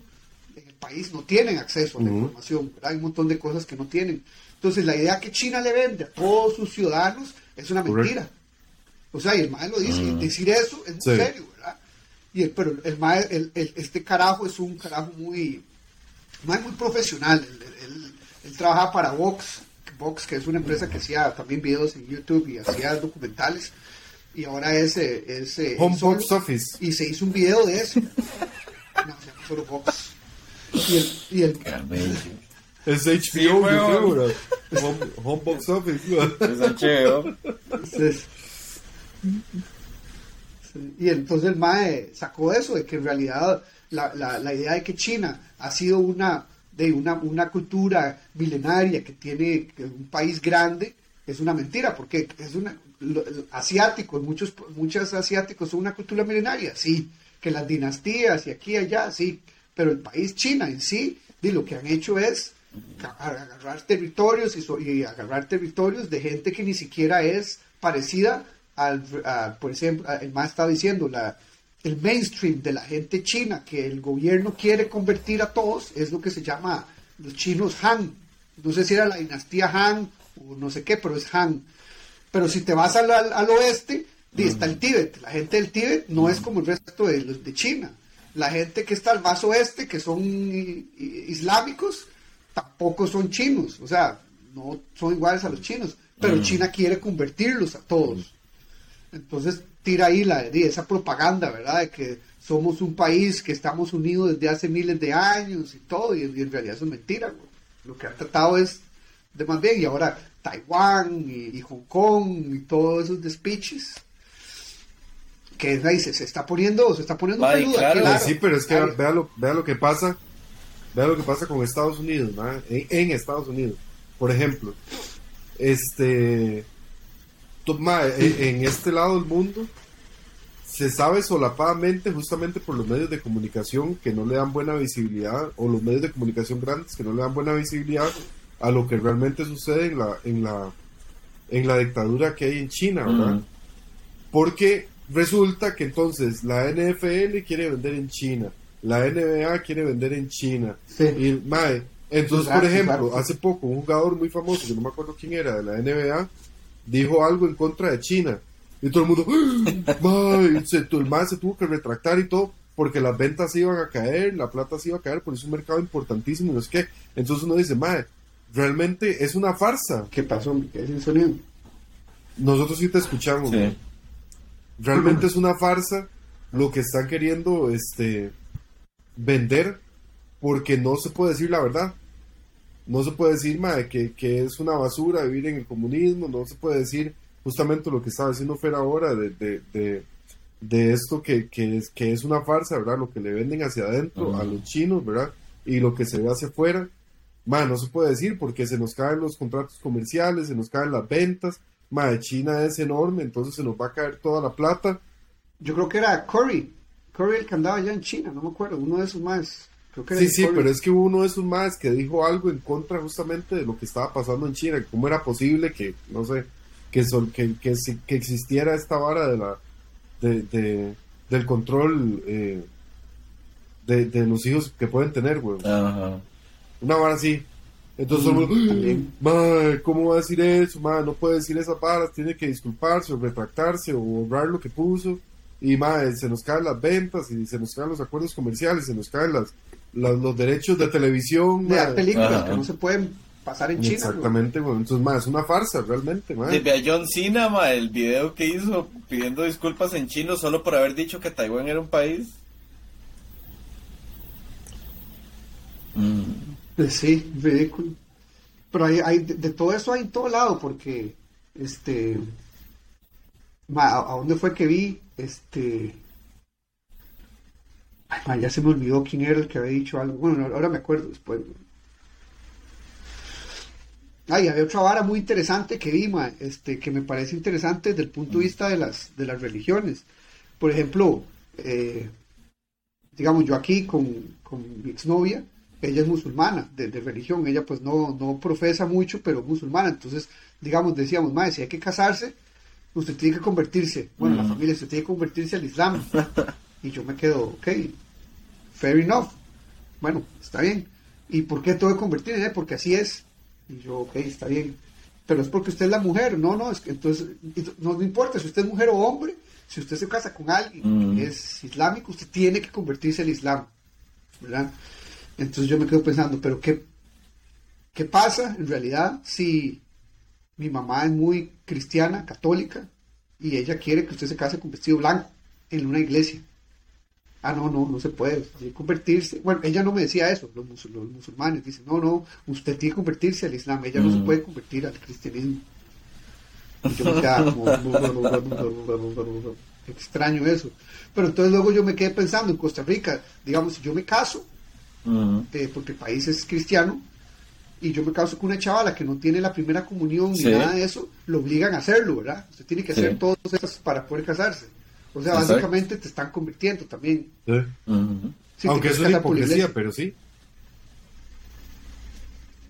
en el país no tienen acceso a la información, ¿verdad? Hay un montón de cosas que no tienen. Entonces, la idea que China le vende a todos sus ciudadanos es una mentira. O sea, y el MAE lo dice, y Mm. decir eso es muy Sí. serio, ¿verdad? Y el, pero el MAE, el, el- este carajo es un carajo muy, MAE muy profesional. Él, él- él- él trabaja para Vox, Vox, que es una empresa que hacía también videos en YouTube y hacía documentales. Y ahora es, eh, es eh, Home solo- Box Office. y se hizo un video de eso. No, se llama solo Vox. Y el, y el, Camello. es HBO, Sí, yo weón. creo, ¿verdad? Home, Home Box Office, weón. Es HBO. Sí. Y entonces el MAE sacó eso, de que en realidad la, la- idea de que China ha sido una, de una, una cultura milenaria que tiene un país grande es una mentira, porque es una asiático, muchos, muchos asiáticos son una cultura milenaria, sí, que las dinastías y aquí y allá, sí, pero el país China en sí, di, lo que han hecho es agarrar territorios y, so- y agarrar territorios de gente que ni siquiera es parecida al, a, por ejemplo, el más estaba diciendo, la, el mainstream de la gente china que el gobierno quiere convertir a todos es lo que se llama los chinos Han. No sé si era la dinastía Han o no sé qué, pero es Han. Pero si te vas al, al- al oeste, di, está el Tíbet. La gente del Tíbet no es como el resto de los de China. La gente que está al más oeste, que son i- i- islámicos, tampoco son chinos. O sea, no son iguales a los chinos. Pero Mm. China quiere convertirlos a todos. Entonces tira ahí la, esa propaganda, ¿verdad? De que somos un país que estamos unidos desde hace miles de años y todo, y, y en realidad eso es mentira. güey. Lo que han tratado es de más bien, y ahora Taiwán y, y Hong Kong y todos esos despiches. que es ahí, se, se está poniendo, se está poniendo Ay, peluda, claro. claro. Sí, pero es que vea lo, vea lo que pasa, vea lo que pasa con Estados Unidos, ¿no? en, en Estados Unidos. Por ejemplo, este, to- ma, en, este lado del mundo se sabe solapadamente justamente por los medios de comunicación que no le dan buena visibilidad o los medios de comunicación grandes que no le dan buena visibilidad a lo que realmente sucede en la en la en la dictadura que hay en China, ¿verdad? Porque resulta que entonces la NFL quiere vender en China, la NBA quiere vender en China. Sí. Y, mae, entonces, Exacto, por ejemplo, hace poco un jugador muy famoso, que no me acuerdo quién era, de la NBA, dijo algo en contra de China. Y todo el mundo, ¡Ah! mae, se, el mae se tuvo que retractar y todo, porque las ventas iban a caer, la plata se iba a caer, porque es un mercado importantísimo y no es que. Entonces uno dice, mae, realmente es una farsa. ¿Qué pasó? ¿Qué es el sonido? Nosotros sí te escuchamos. Sí. realmente es una farsa lo que están queriendo este vender porque no se puede decir la verdad no se puede decir mae, que, que es una basura vivir en el comunismo no se puede decir justamente lo que estaba diciendo Fer ahora de, de, de, de esto que, que, es, que es una farsa verdad lo que le venden hacia adentro a los chinos verdad y lo que se ve hacia afuera mae, no se puede decir porque se nos caen los contratos comerciales se nos caen las ventas Mae, China es enorme, entonces se nos va a caer toda la plata. Yo creo que era Curry. Curry el que andaba allá en China, no me acuerdo. Uno de esos más. Creo que era Sí, sí, pero es que hubo uno de esos más que dijo algo en contra justamente de lo que estaba pasando en China, cómo era posible que, no sé, que, sol- que, que, que existiera esta vara de la de, de- del control eh, de, de los hijos que pueden tener, güey. Ajá. Una vara así. Entonces, también. "Mae, ¿cómo va a decir eso? Mae, no puede decir esas varas, tiene que disculparse o retractarse o borrar lo que puso. Y mae, se nos caen las ventas y se nos caen los acuerdos comerciales, se nos caen las, las- los derechos de televisión. De dar películas Ajá. que no se pueden pasar en China. Exactamente, güey. Entonces, mae, es una farsa realmente, mae. Desde a John Cena, ma, el video que hizo pidiendo disculpas en chino solo por haber dicho que Taiwán era un país. Mm. Pues sí, ridículo. Pero hay, hay de, de todo eso hay en todo lado, porque este ma, a, a dónde fue que vi? Este ay, ya se me olvidó quién era el que había dicho algo. Bueno, ahora me acuerdo después. Ay, había otra vara muy interesante que vi, ma, este, que me parece interesante desde el punto de vista de las, de las religiones. Por ejemplo, eh, digamos, yo aquí con, con mi exnovia, ella es musulmana de, de religión, ella pues no, no profesa mucho, pero es musulmana, entonces, digamos, decíamos, madre, si hay que casarse, usted tiene que convertirse, bueno, la Mm. familia, usted tiene que convertirse al Islam. y yo me quedo, ok, fair enough, bueno, está bien. ¿Y por qué tengo que convertirme? Eh, Porque así es. Y yo, ok, está bien. Pero es porque usted es la mujer, no, no, es que entonces, no, no importa si usted es mujer o hombre, si usted se casa con alguien Mm. que es islámico, usted tiene que convertirse al Islam, ¿verdad? Entonces yo me quedo pensando, pero ¿qué, qué pasa en realidad si mi mamá es muy cristiana, católica, y ella quiere que usted se case con vestido blanco en una iglesia? Ah, no, no, no se puede. Tiene que convertirse. Bueno, ella no me decía eso. Los, musul- los musulmanes dicen, no, no, usted tiene que convertirse al Islam. Ella no se Mm. puede convertir al cristianismo. Y yo me quedaba como, extraño eso. Pero entonces luego yo me quedé pensando en Costa Rica, digamos, si yo me caso, Mm. eh, porque el país es cristiano, y yo me caso con una chavala que no tiene la primera comunión ni Sí. nada de eso, lo obligan a hacerlo, ¿verdad? Usted tiene que Sí. hacer todas esas para poder casarse. O sea, Exacto. básicamente te están convirtiendo también. Sí. Aunque quieres es la hipocresía, pero sí.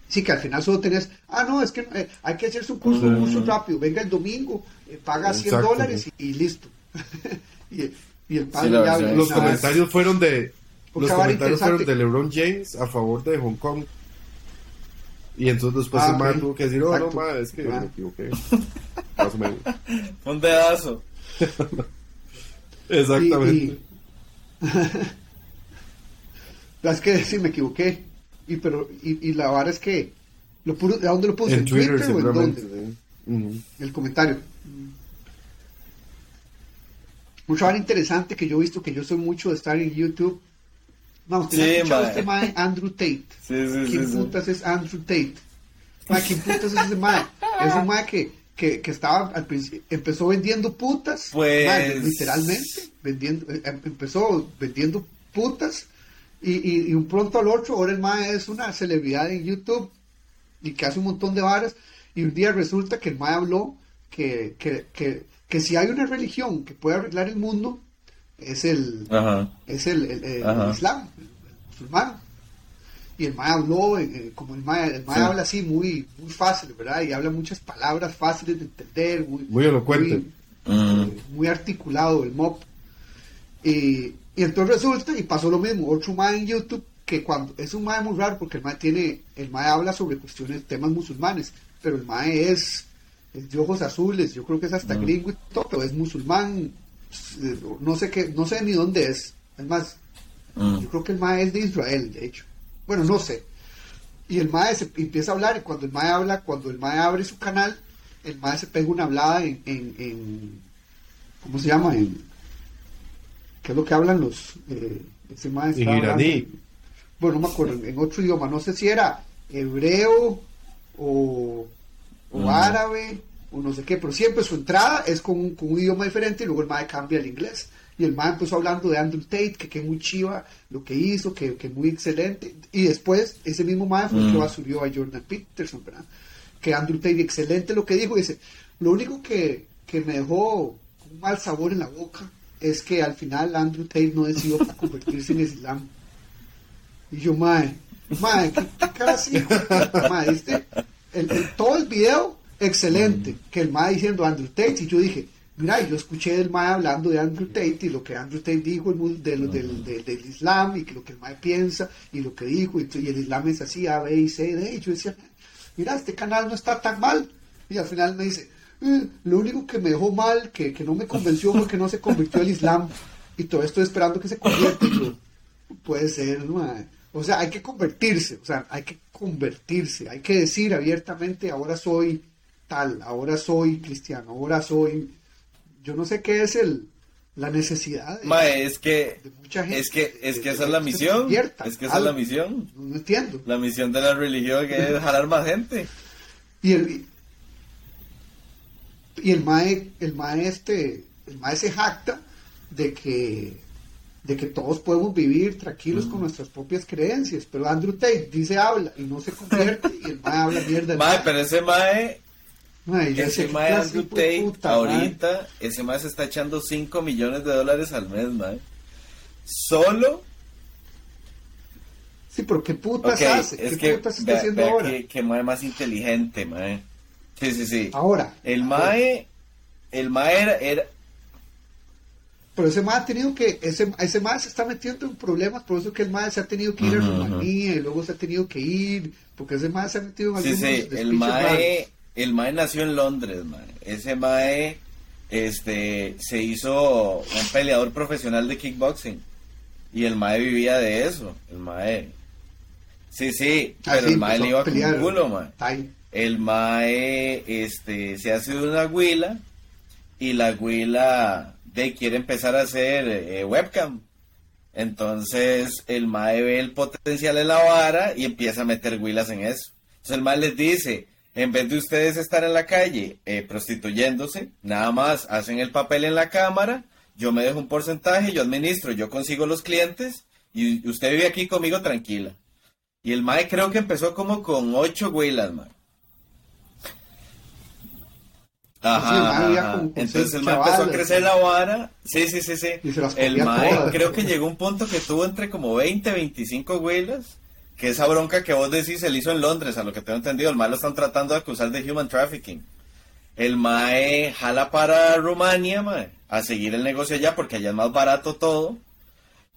Sí, que al final solo tenés, ah, no, es que eh, hay que hacerse un curso, un curso rápido, venga el domingo, eh, paga 100 Exacto, dólares y, y listo. y, y el padre ya. Los comentarios fueron de los comentarios fueron de LeBron James a favor de Hong Kong. Y entonces después Ah, el ok. tuvo que decir, oh, Exacto. no, ma, es que Ah. me equivoqué. Más o menos. Un dedazo. Exactamente. Y- Es que sí, me equivoqué. Y, pero, y, y la vara es que, lo puro, ¿a dónde lo puse? En ¿En Twitter, Twitter, o en dónde? sí. Ujú. El comentario. Mucha vara interesante que yo he visto, que yo soy mucho de estar en YouTube. Vamos, tenía Sí, escuchado este mae Andrew Tate. Sí, sí, sí. ¿Quién sí. putas es Andrew Tate? Mae, ¿quién putas es ese mae? Es un mae que, que, que estaba al principio, empezó vendiendo putas, Pues- literalmente, vendiendo, eh, em- empezó vendiendo putas y, y, y un pronto al otro, ahora el mae es una celebridad en YouTube y que hace un montón de varas y un día resulta que el mae habló que, que, que, que si hay una religión que puede arreglar el mundo es el, Ajá. es el, el- el. Islam, el, el musulmán. Y el Mae habló, eh, eh, como el Mae, el mae Sí. habla así muy, muy fácil, ¿verdad? Y habla muchas palabras fáciles de entender, muy, Muy elocuente. muy, Mm. eh, muy articulado el MOP. Y, y entonces resulta, y pasó lo mismo, otro Mae en YouTube, que cuando es un Mae muy raro, porque el Mae tiene, el Mae habla sobre cuestiones, temas musulmanes, pero el Mae es, es de ojos azules, yo creo que es hasta Mm. gringo y todo, pero es musulmán, eh, no sé qué, no sé ni dónde es, es más, Mm. yo creo que el Mae es de Israel, de hecho. Bueno, no sé. Y el Mae se empieza a hablar, y cuando el Mae habla, cuando el Mae abre su canal, el Mae se pega una hablada en, en, en- ¿cómo se llama? En, ¿Qué es lo que hablan los? Eh, ese Mae En bueno, no me acuerdo, en otro idioma, no sé si era hebreo o, o Mm. árabe o no sé qué, pero siempre su entrada es con un, con un idioma diferente y luego el mae cambia al inglés. Y el mae empezó hablando de Andrew Tate, que que muy chiva lo que hizo, que, que muy excelente. Y después ese mismo mae fue el que Mm. basurió a Jordan Peterson, ¿verdad? Que Andrew Tate, excelente lo que dijo. Dice, lo único que, que me dejó un mal sabor en la boca es que al final Andrew Tate no decidió convertirse en Islam. Y yo, mae, mae, ¿qué, qué cara así? Mae, ¿viste? El, el- todo el video, excelente. Que el mae diciendo Andrew Tate. Y yo dije, mira, yo escuché el mae hablando de Andrew Tate y lo que Andrew Tate dijo el, del, del- del Islam y que lo que el mae piensa y lo que dijo. Y, y el Islam es así, A, B y C, D. Y yo decía, mira, este canal no está tan mal. Y al final me dice, "Eh, lo único que me dejó mal, que, que no me convenció, fue que no se convirtió al Islam. Y todo esto esperando que se convierta. Yo, Puede ser, mae. O sea, hay que convertirse, o sea, hay que convertirse, hay que decir abiertamente, ahora soy tal, ahora soy cristiano, ahora soy... Yo no sé qué es el la necesidad de, Mae, es que, de mucha gente. es que, es que esa es la misión. Es que esa es la misión. No, entiendo. La misión de la religión que es jalar más gente. Y el, y el mae, el mae este, el mae se jacta de que de que todos podemos vivir tranquilos con nuestras propias creencias, pero Andrew Tate dice habla y no se convierte y el mae habla mierda. Mae, mae. pero ese mae, Yo ese mae ¿qué clase Andrew Tate, puta, ahorita, ese mae se está echando 5 millones de dólares al mes, mae. Solo, Sí, pero ¿qué putas ok, hace? es ¿Qué que, putas está vea, haciendo vea ahora? que, que mae más inteligente, mae. Sí, sí, sí. Ahora. El mae, el mae era, era, Pero ese mae ha tenido que, ese, ese mae se está metiendo en problemas, por eso que el mae se ha tenido que ir Ujú, a ujú. Rumanía y luego se ha tenido que ir, porque ese mae se ha metido en Sí, algunos sí, el despiches Mae. El Mae nació en Londres, Mae. Ese Mae, este, se hizo un peleador profesional de kickboxing. Y el Mae vivía de eso, el Mae. Sí, sí, Ah, pero el Mae le iba con un culo, Mae. El Mae, este, se hace de una huila y la huila de quiere empezar a hacer eh, webcam. Entonces el Mae ve el potencial en la vara y empieza a meter huilas en eso. Entonces el Mae les dice, en vez de ustedes estar en la calle eh, prostituyéndose, nada más hacen el papel en la cámara, yo me dejo un porcentaje, yo administro, yo consigo los clientes y usted vive aquí conmigo tranquila. Y el Mae creo que empezó como con ocho huilas, Mae. Sí, el mae Ajá, Entonces el mae empezó a crecer la vara. Sí, sí, sí, sí. Y se las El mae creo que llegó a un punto que tuvo entre como 20, 25 huilas. Que esa bronca que vos decís se le hizo en Londres, a lo que tengo entendido. El mae lo están tratando de acusar de human trafficking. El mae jala para Rumania, mae, a seguir el negocio allá porque allá es más barato todo.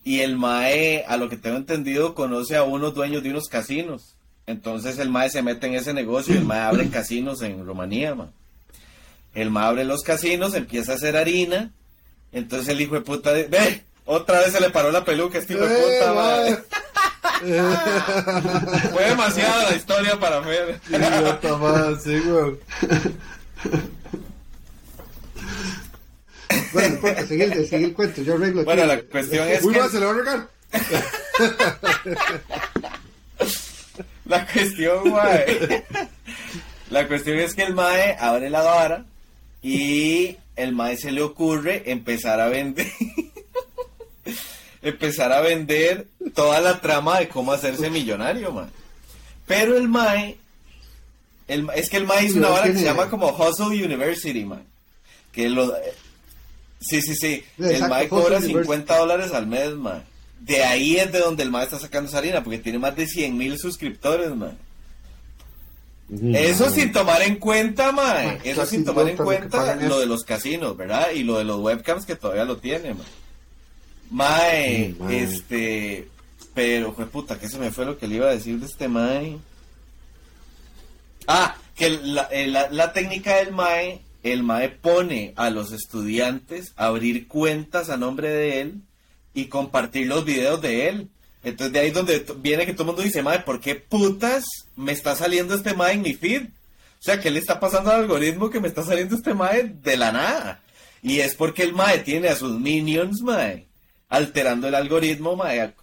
Y el mae, a lo que tengo entendido, conoce a unos dueños de unos casinos. Entonces el mae se mete en ese negocio y el mae abre casinos en Rumanía, mae. El mae abre los casinos, empieza a hacer harina. Entonces el hijo de puta, de- ve, otra vez se le paró la peluca, este hijo de Eh, puta, mae. Fue demasiada la historia para Fer. Idiota, mae, sí, weón. Bueno, no importa, sigue el, sigue el cuento, yo arreglo. Bueno, aquí. la cuestión es Uy, que se le va a regar. la cuestión, mae. La cuestión es que el mae abre la vara y el mae se le ocurre empezar a vender empezar a vender toda la trama de cómo hacerse millonario, mae. Pero el mae el, es que el mae hizo una vara que se llama como Hustle University, mae. Que lo Sí, sí, sí. El mae cobra University. 50 dólares al mes, mae. De ahí es de donde el mae está sacando esa harina, porque tiene más de 100 mil suscriptores. Ujú, Eso sin tomar en cuenta, mae. Mae, Eso sin tomar en cuenta lo de los casinos, ¿verdad? Y lo de los webcams que todavía lo tiene, mae. Mae, Sí, mae. este... Pero, fue puta, que se me fue lo que le iba a decir de este mae. Ah, que la, eh, la- la técnica del mae, el mae pone a los estudiantes a abrir cuentas a nombre de él y compartir los videos de él. Entonces de ahí es donde viene que todo el mundo dice, mae, ¿por qué putas me está saliendo este mae en mi feed? O sea, ¿qué le está pasando al algoritmo que me está saliendo este mae de la nada? Y es porque el mae tiene a sus minions, mae, alterando el algoritmo, mae,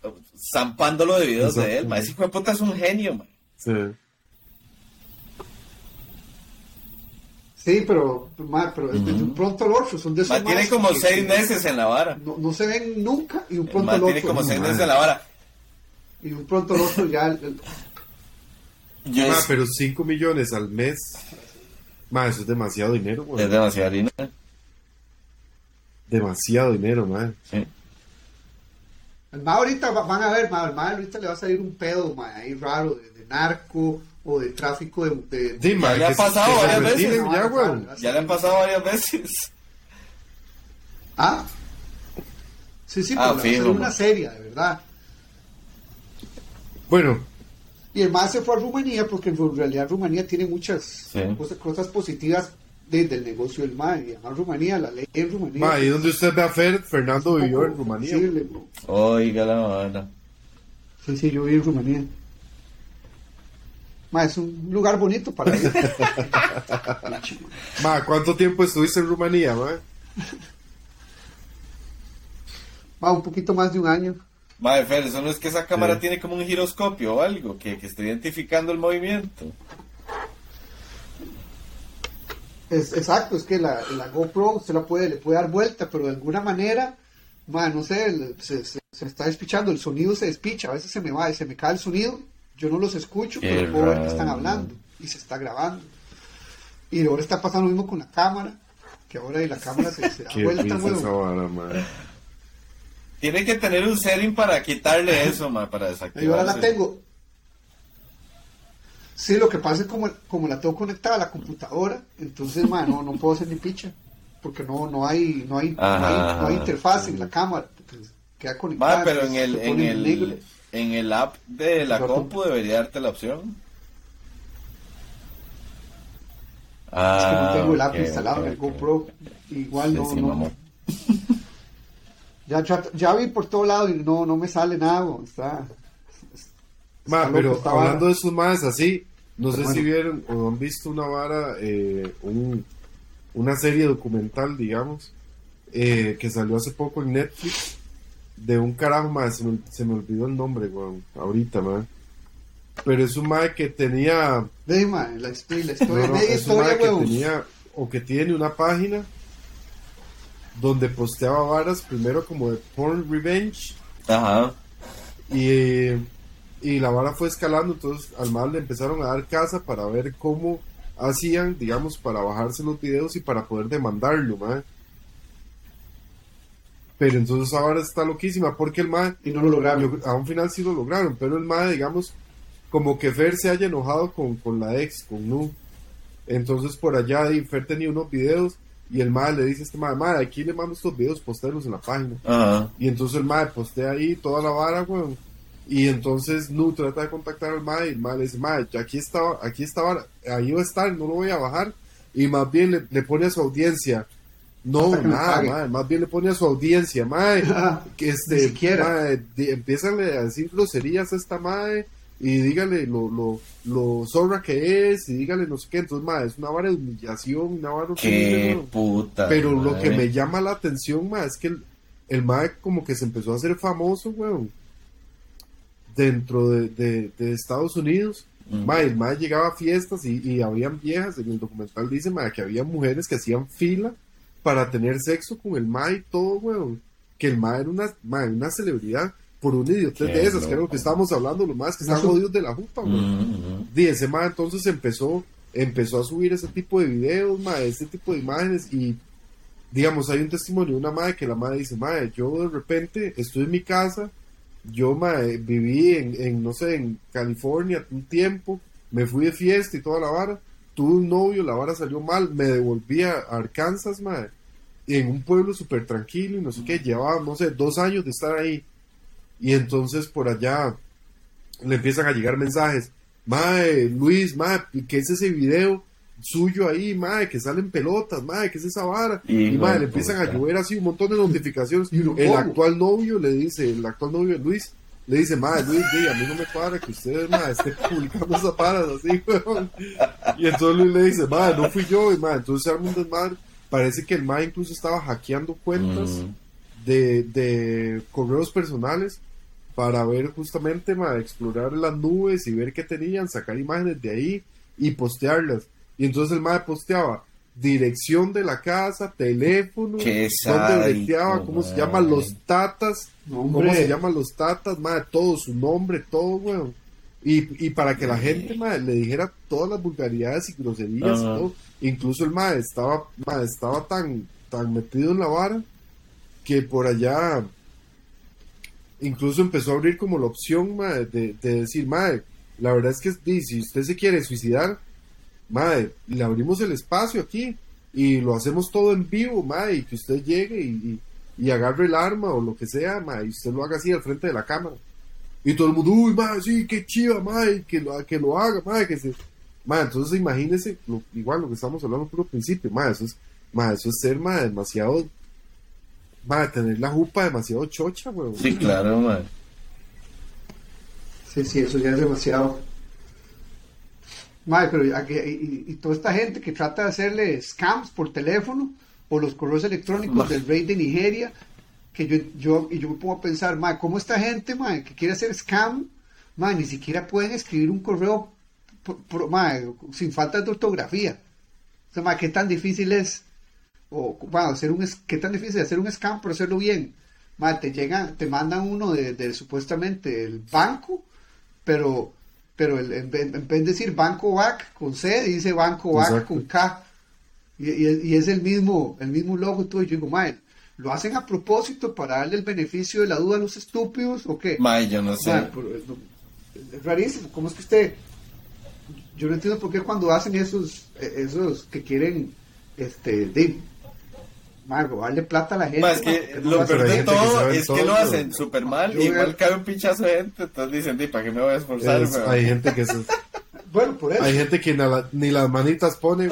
zampándolo de videos de él, mae. Ese hijo de puta es un genio, mae. Sí. Sí, pero, ma, pero es de un pronto al otro. Son de esos Mae, tiene como que- seis meses en la vara. No, no se ven nunca y un El pronto al tiene otro. como seis mae. meses en la vara. Y un pronto al otro ya. el- el- Yo Ma, pero 5 millones al mes. Ma, eso es demasiado dinero, güey. es demasiada harina. Demasiado dinero, ma. Sí. El ma ahorita va- van a ver, el ma ahorita le va a salir un pedo, ma, ahí raro, de, de narco o de tráfico de. de- Sí, ma, le se- pasado que se varias veces. retiren ya, güey. Ya le han pasado varias veces. Ah, sí, sí, Ah, pero le va a fijo, una serie, de verdad. Bueno, Y el ma se fue a Rumanía porque en realidad Rumanía tiene muchas Sí. cosas, cosas positivas desde el negocio del ma. Y además Rumanía, la ley en Rumanía. ma, ahí donde usted ve a Fer, Fernando vivió poco en Rumanía. Oiga la vara. Sí, sí, yo viví en Rumanía. Ma, es un lugar bonito para ir. Ma, ¿cuánto tiempo estuviste en Rumanía, ma? Ma, un poquito más de un año. Madre Fer, eso no es que esa cámara Sí. tiene como un giroscopio o algo que, que esté identificando el movimiento. Es, exacto, es que la, la GoPro se la puede, le puede dar vuelta, pero de alguna manera, ma, no sé, se, se- se está despichando, el sonido se despicha, a veces se me va, se me cae el sonido, yo no los escucho, pero puedo ver que están hablando y se está grabando. Y ahora está pasando lo mismo con la cámara, que ahora y la cámara se, se da Qué vuelta. Tiene que tener un setting para quitarle eso, para Y desactivar. ahora la tengo. Sí, lo que pasa es como, como la tengo conectada a la computadora, entonces, no, no puedo hacer ni picha, porque no, no hay, no hay, no hay, no hay interfaz en la cámara, queda conectada. Ma, pero en el, en el, en el app de la compu debería darte la opción. Es que no tengo el app Ah, instalado en el. GoPro. Igual no, Sí, no. Ya, ya, ya vi por todo lado y no, no me sale nada. Está, Ma, pero hablando vara. de esos más así, no sé Pero si bueno. vieron o han visto una vara, eh, un- una serie documental, digamos, eh, que salió hace poco en Netflix, de un carajo más, se me, se me olvidó el nombre, weón, ahorita, man. Pero es un mae que tenía, Ve, ma, la, la historia, no, media es un historia, mae que tenía, o que tiene una página donde posteaba varas, primero como de porn revenge, Ajá. y, y la vara fue escalando, entonces al mal le empezaron a dar casa para ver cómo hacían, digamos, para bajarse los videos y para poder demandarlo, mae. Pero entonces ahora está loquísima porque el mae, Y no lo lograron. yo- a un final sí lo lograron, pero el mae, digamos, como que Fer se haya enojado con, con la ex, con Nu. Entonces por allá y Fer tenía unos videos y el mae le dice a este mae, mae, aquí le mando estos videos, postearlos en la página. Ajá. Y entonces el mae postea ahí toda la vara, weón. Y entonces Nu trata de contactar al mae y el mae le dice, mae, aquí estaba, aquí estaba, ahí va a estar, no lo voy a bajar. Y más bien le, le pone a su audiencia. No, nada, mae, más bien le pone a su audiencia, mae. que este, Ni siquiera. mae, empiezan a decir groserías a esta mae. Y dígale lo, lo, lo zorra que es, y dígale no sé qué. Entonces, mae, es una vara de humillación, una vara Qué weón. puta. Pero lo que me llama la atención, ma, es que el, el mae como que se empezó a hacer famoso, weón. Dentro de, de- de Estados Unidos. Ma, el mae llegaba a fiestas y, y habían viejas, en el documental dice ma, que había mujeres que hacían fila para tener sexo con el mae y todo, weón. Que el mae era una, ma, una celebridad por una idiotez de esas, que era lo que estábamos hablando, los más que están jodidos de la jupa, weón. Y ese mae entonces empezó, empezó a subir ese tipo de videos, mae, ese tipo de imágenes y digamos, hay un testimonio de una madre que la madre dice, madre, yo de repente estoy en mi casa, yo mae, viví en, en, no sé, en California un tiempo, me fui de fiesta y toda la vara, tuve un novio, la vara salió mal, me devolví a Arkansas, madre, y en un pueblo súper tranquilo y no sé qué, llevaba, no sé, dos años de estar ahí, y entonces por allá le empiezan a llegar mensajes, mae, Luis, mae, ¿qué es ese video suyo ahí, mae, que salen pelotas, mae, ¿qué es esa vara? Y mae, de le empiezan a llover así un montón de notificaciones. Y el ¿cómo? actual novio le dice, el actual novio de Luis, le dice, mae, Luis, a mí no me cuadra que ustedes, mae, estén publicando esas varas así, weón. Y entonces Luis le dice, mae, no fui yo, y mae, entonces se arma un desmadre. Parece que el mae incluso estaba hackeando cuentas Mm. de, de correos personales para ver justamente, ma, explorar las nubes y ver qué tenían, sacar imágenes de ahí y postearlas. Y entonces el mae posteaba dirección de la casa, teléfono, Qué dónde breteaba, cómo se llaman los tatas, No, cómo hombre. se llaman los tatas, mae, todo, su nombre, todo, weón. Y, y para que la gente, mae, le dijera todas las vulgaridades y groserías y todo. Incluso el mae estaba, mae, estaba tan, tan metido en la vara que por allá incluso empezó a abrir como la opción mae, de, de decir, mae, la verdad es que si usted se quiere suicidar, mae, le abrimos el espacio aquí y lo hacemos todo en vivo, mae, y que usted llegue y, y, y agarre el arma o lo que sea, mae, y usted lo haga así al frente de la cámara. Y todo el mundo, uy, mae, sí, qué chiva, mae, que lo, que lo haga, mae, que se... Mae, entonces imagínese, lo- igual lo que estamos hablando por el principio, mae, eso es, mae, eso es ser, mae, demasiado, mae, tener la jupa demasiado chocha, weón. Sí, claro, man. Sí, sí, eso ya es demasiado. Madre, pero y, toda esta gente que trata de hacerle scams por teléfono o los correos electrónicos del rey de Nigeria, que yo, yo, y yo me pongo a pensar, madre, ¿cómo esta gente, madre, que quiere hacer scam, madre, ni siquiera pueden escribir un correo por- por- madre, sin falta de ortografía? O sea, madre, ¿qué tan difícil es? O, bueno, hacer un, ¿qué tan difícil es hacer un scam pero hacerlo bien? Madre, te llegan, te mandan uno de, de supuestamente el banco, pero pero el- en, vez, en vez de decir Banco BAC con C, dice Banco BAC Exacto. con K. Y, y- y es el mismo, el mismo logo y todo. Y yo digo, mae, ¿lo hacen a propósito para darle el beneficio de la duda a los estúpidos o qué? Mae, yo no sé. Mae, pero es, es rarísimo. ¿Cómo es que usted.? Yo no entiendo por qué cuando hacen esos, eh, esos que quieren, este, de, mae, robarle plata a la gente. Ma, es que ¿por qué no lo peor de que todo es que lo hacen súper mal. Yo Igual veo- cae un pinchazo de gente. Entonces dicen, "Di, ¿para qué me voy a esforzar? Es- weón?" hay gente que se- Bueno, por eso. hay gente que ni, la- ni las manitas pone,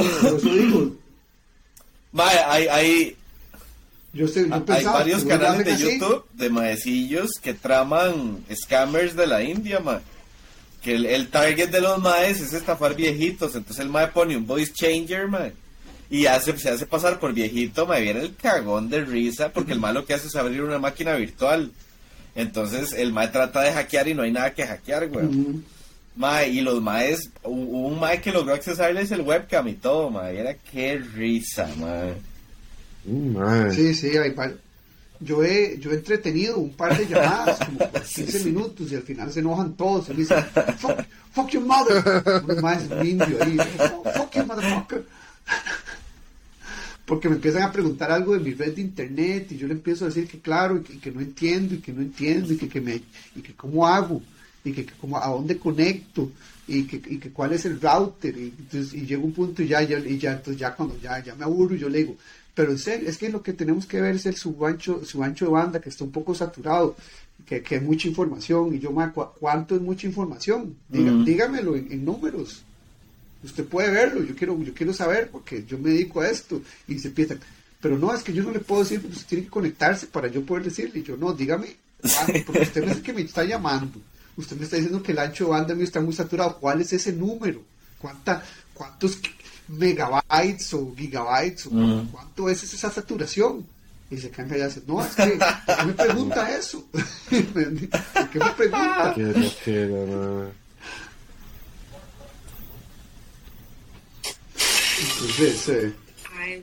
Mae, hay, hay, yo, sé, yo hay varios canales de así. YouTube de maecillos que traman scammers de la India, mae. Que el, el target de los maes es estafar viejitos. Entonces el mae pone un voice changer, mae. Y hace, se hace pasar por viejito, mae. Viene el cagón de risa. Porque el mae lo que hace es abrir una máquina virtual. Entonces el mae trata de hackear y no hay nada que hackear, güey. Mae, y los maes, hu- hubo un mae que logró accesarles el webcam y todo, mae. Era qué risa, mae. Mm, mae. Sí, sí, hay par- Yo he, yo he entretenido un par de llamadas, como por 15 minutos, y al final se enojan todos. Y me dicen, fuck, fuck your mother. Uno más indio ahí, "Fuck- fuck your motherfucker. Porque me empiezan a preguntar algo de mi red de internet y yo le empiezo a decir que claro, y que, y que no entiendo, y que no entiendo, y que, que me, y que cómo hago, y que, que cómo, a dónde conecto, y que, y que cuál es el router, y, entonces, y llega un punto y ya, ya, y ya, entonces ya cuando ya, ya me aburro, yo le digo, pero en serio, es que lo que tenemos que ver es el subancho, su ancho de banda que está un poco saturado, que, que hay mucha información, y yo, ma, ¿cu- ¿cuánto es mucha información? Diga-. Dígamelo en, en números. Usted puede verlo, yo quiero, yo quiero saber porque yo me dedico a esto. Y se empiezan, pero no, es que yo no le puedo decir, porque usted tiene que conectarse para yo poder decirle. Y yo, no, dígame, porque usted no es el que me está llamando. Usted me está diciendo que el ancho de banda mío está muy saturado. ¿Cuál es ese número? ¿Cuánta, ¿Cuántos megabytes o gigabytes? O Ujú. ¿Cuánto es esa saturación? Y se quedan callados. No, es que, ¿por qué me pregunta eso? ¿Por qué me pregunta? Qué mae.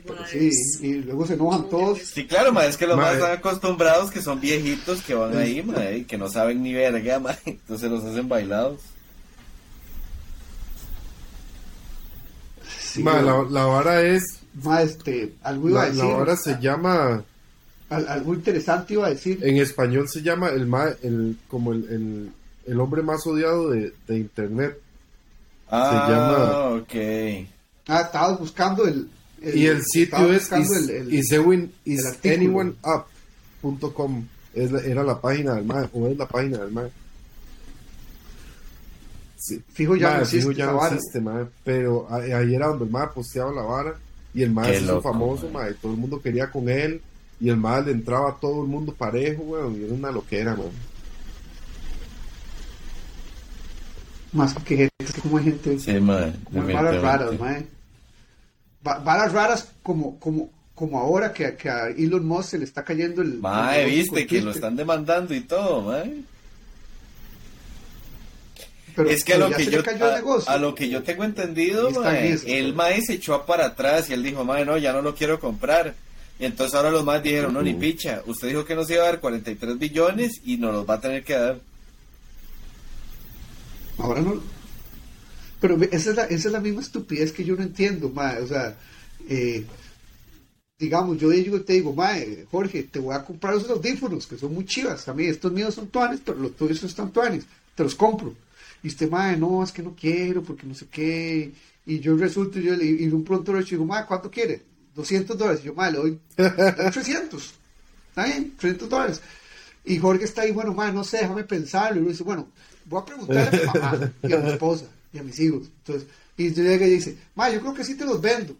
Pero guay. sí, y luego se enojan todos. Sí, claro, ma, es que los Ma, más están acostumbrados que son viejitos que van ahí, ma, y que no saben ni verga, ma, entonces los hacen bailados. Sí, Ma, la, la vara es. ma, este, algo iba a La, decir. la vara se llama. al- algo interesante iba a decir. En español se llama el, ma- el como el, el, el hombre más odiado de, de internet. Ah, llama- ok. Ah, estabas buscando el. Y el sitio es buscando is, el- el- isewin- el artículo. isanyoneup.com. Es la- era la página del MAE, o es la página del MAE. Sí. Fijo ya Mae, no existe fijo ya no existe, mae, pero a- ahí era donde el MAE posteaba la vara y el MAE se hizo loco, famoso, mae, todo el mundo quería con él y el MAE le entraba a todo el mundo parejo, weón, y era una loquera, weón. Más que gente, es que como hay gente. Sí, ma, Como hay varas raras, definitivamente. Mae. Varas raras como, como, como ahora que, que a Elon Musk se le está cayendo el. Ma, el negocio viste que lo están demandando y todo, ma. Pero- es que a lo que se yo a, lo que yo tengo entendido, Ahí está ma, en eso. el mae se echó para atrás y él dijo, mae, no, ya no lo quiero comprar. Y entonces ahora los más dijeron, no, ni picha, usted dijo que nos iba a dar 43 billones y nos los va a tener que dar. Ahora no. Pero esa es la, esa es la misma estupidez que yo no entiendo, mae. O sea, eh, digamos, yo digo, te digo, mae, Jorge, te voy a comprar esos audífonos que son muy chivas. A mí estos míos son tuanes, pero los tuyos están tuanes. Te los compro. Y usted, mae, no, es que no quiero, porque no sé qué. Y yo resulto, yo, le- y de un pronto le digo, mae, ¿cuánto quiere? 200 dólares. Y yo, mae, le doy 300. ¿Está bien? 300 dólares. Y Jorge está ahí, bueno, mae, no sé, déjame pensarlo. Y yo dice, bueno, voy a preguntarle a mi mamá y a mi esposa y a mis hijos. Entonces, y yo llega y dice, mae, yo creo que sí te los vendo.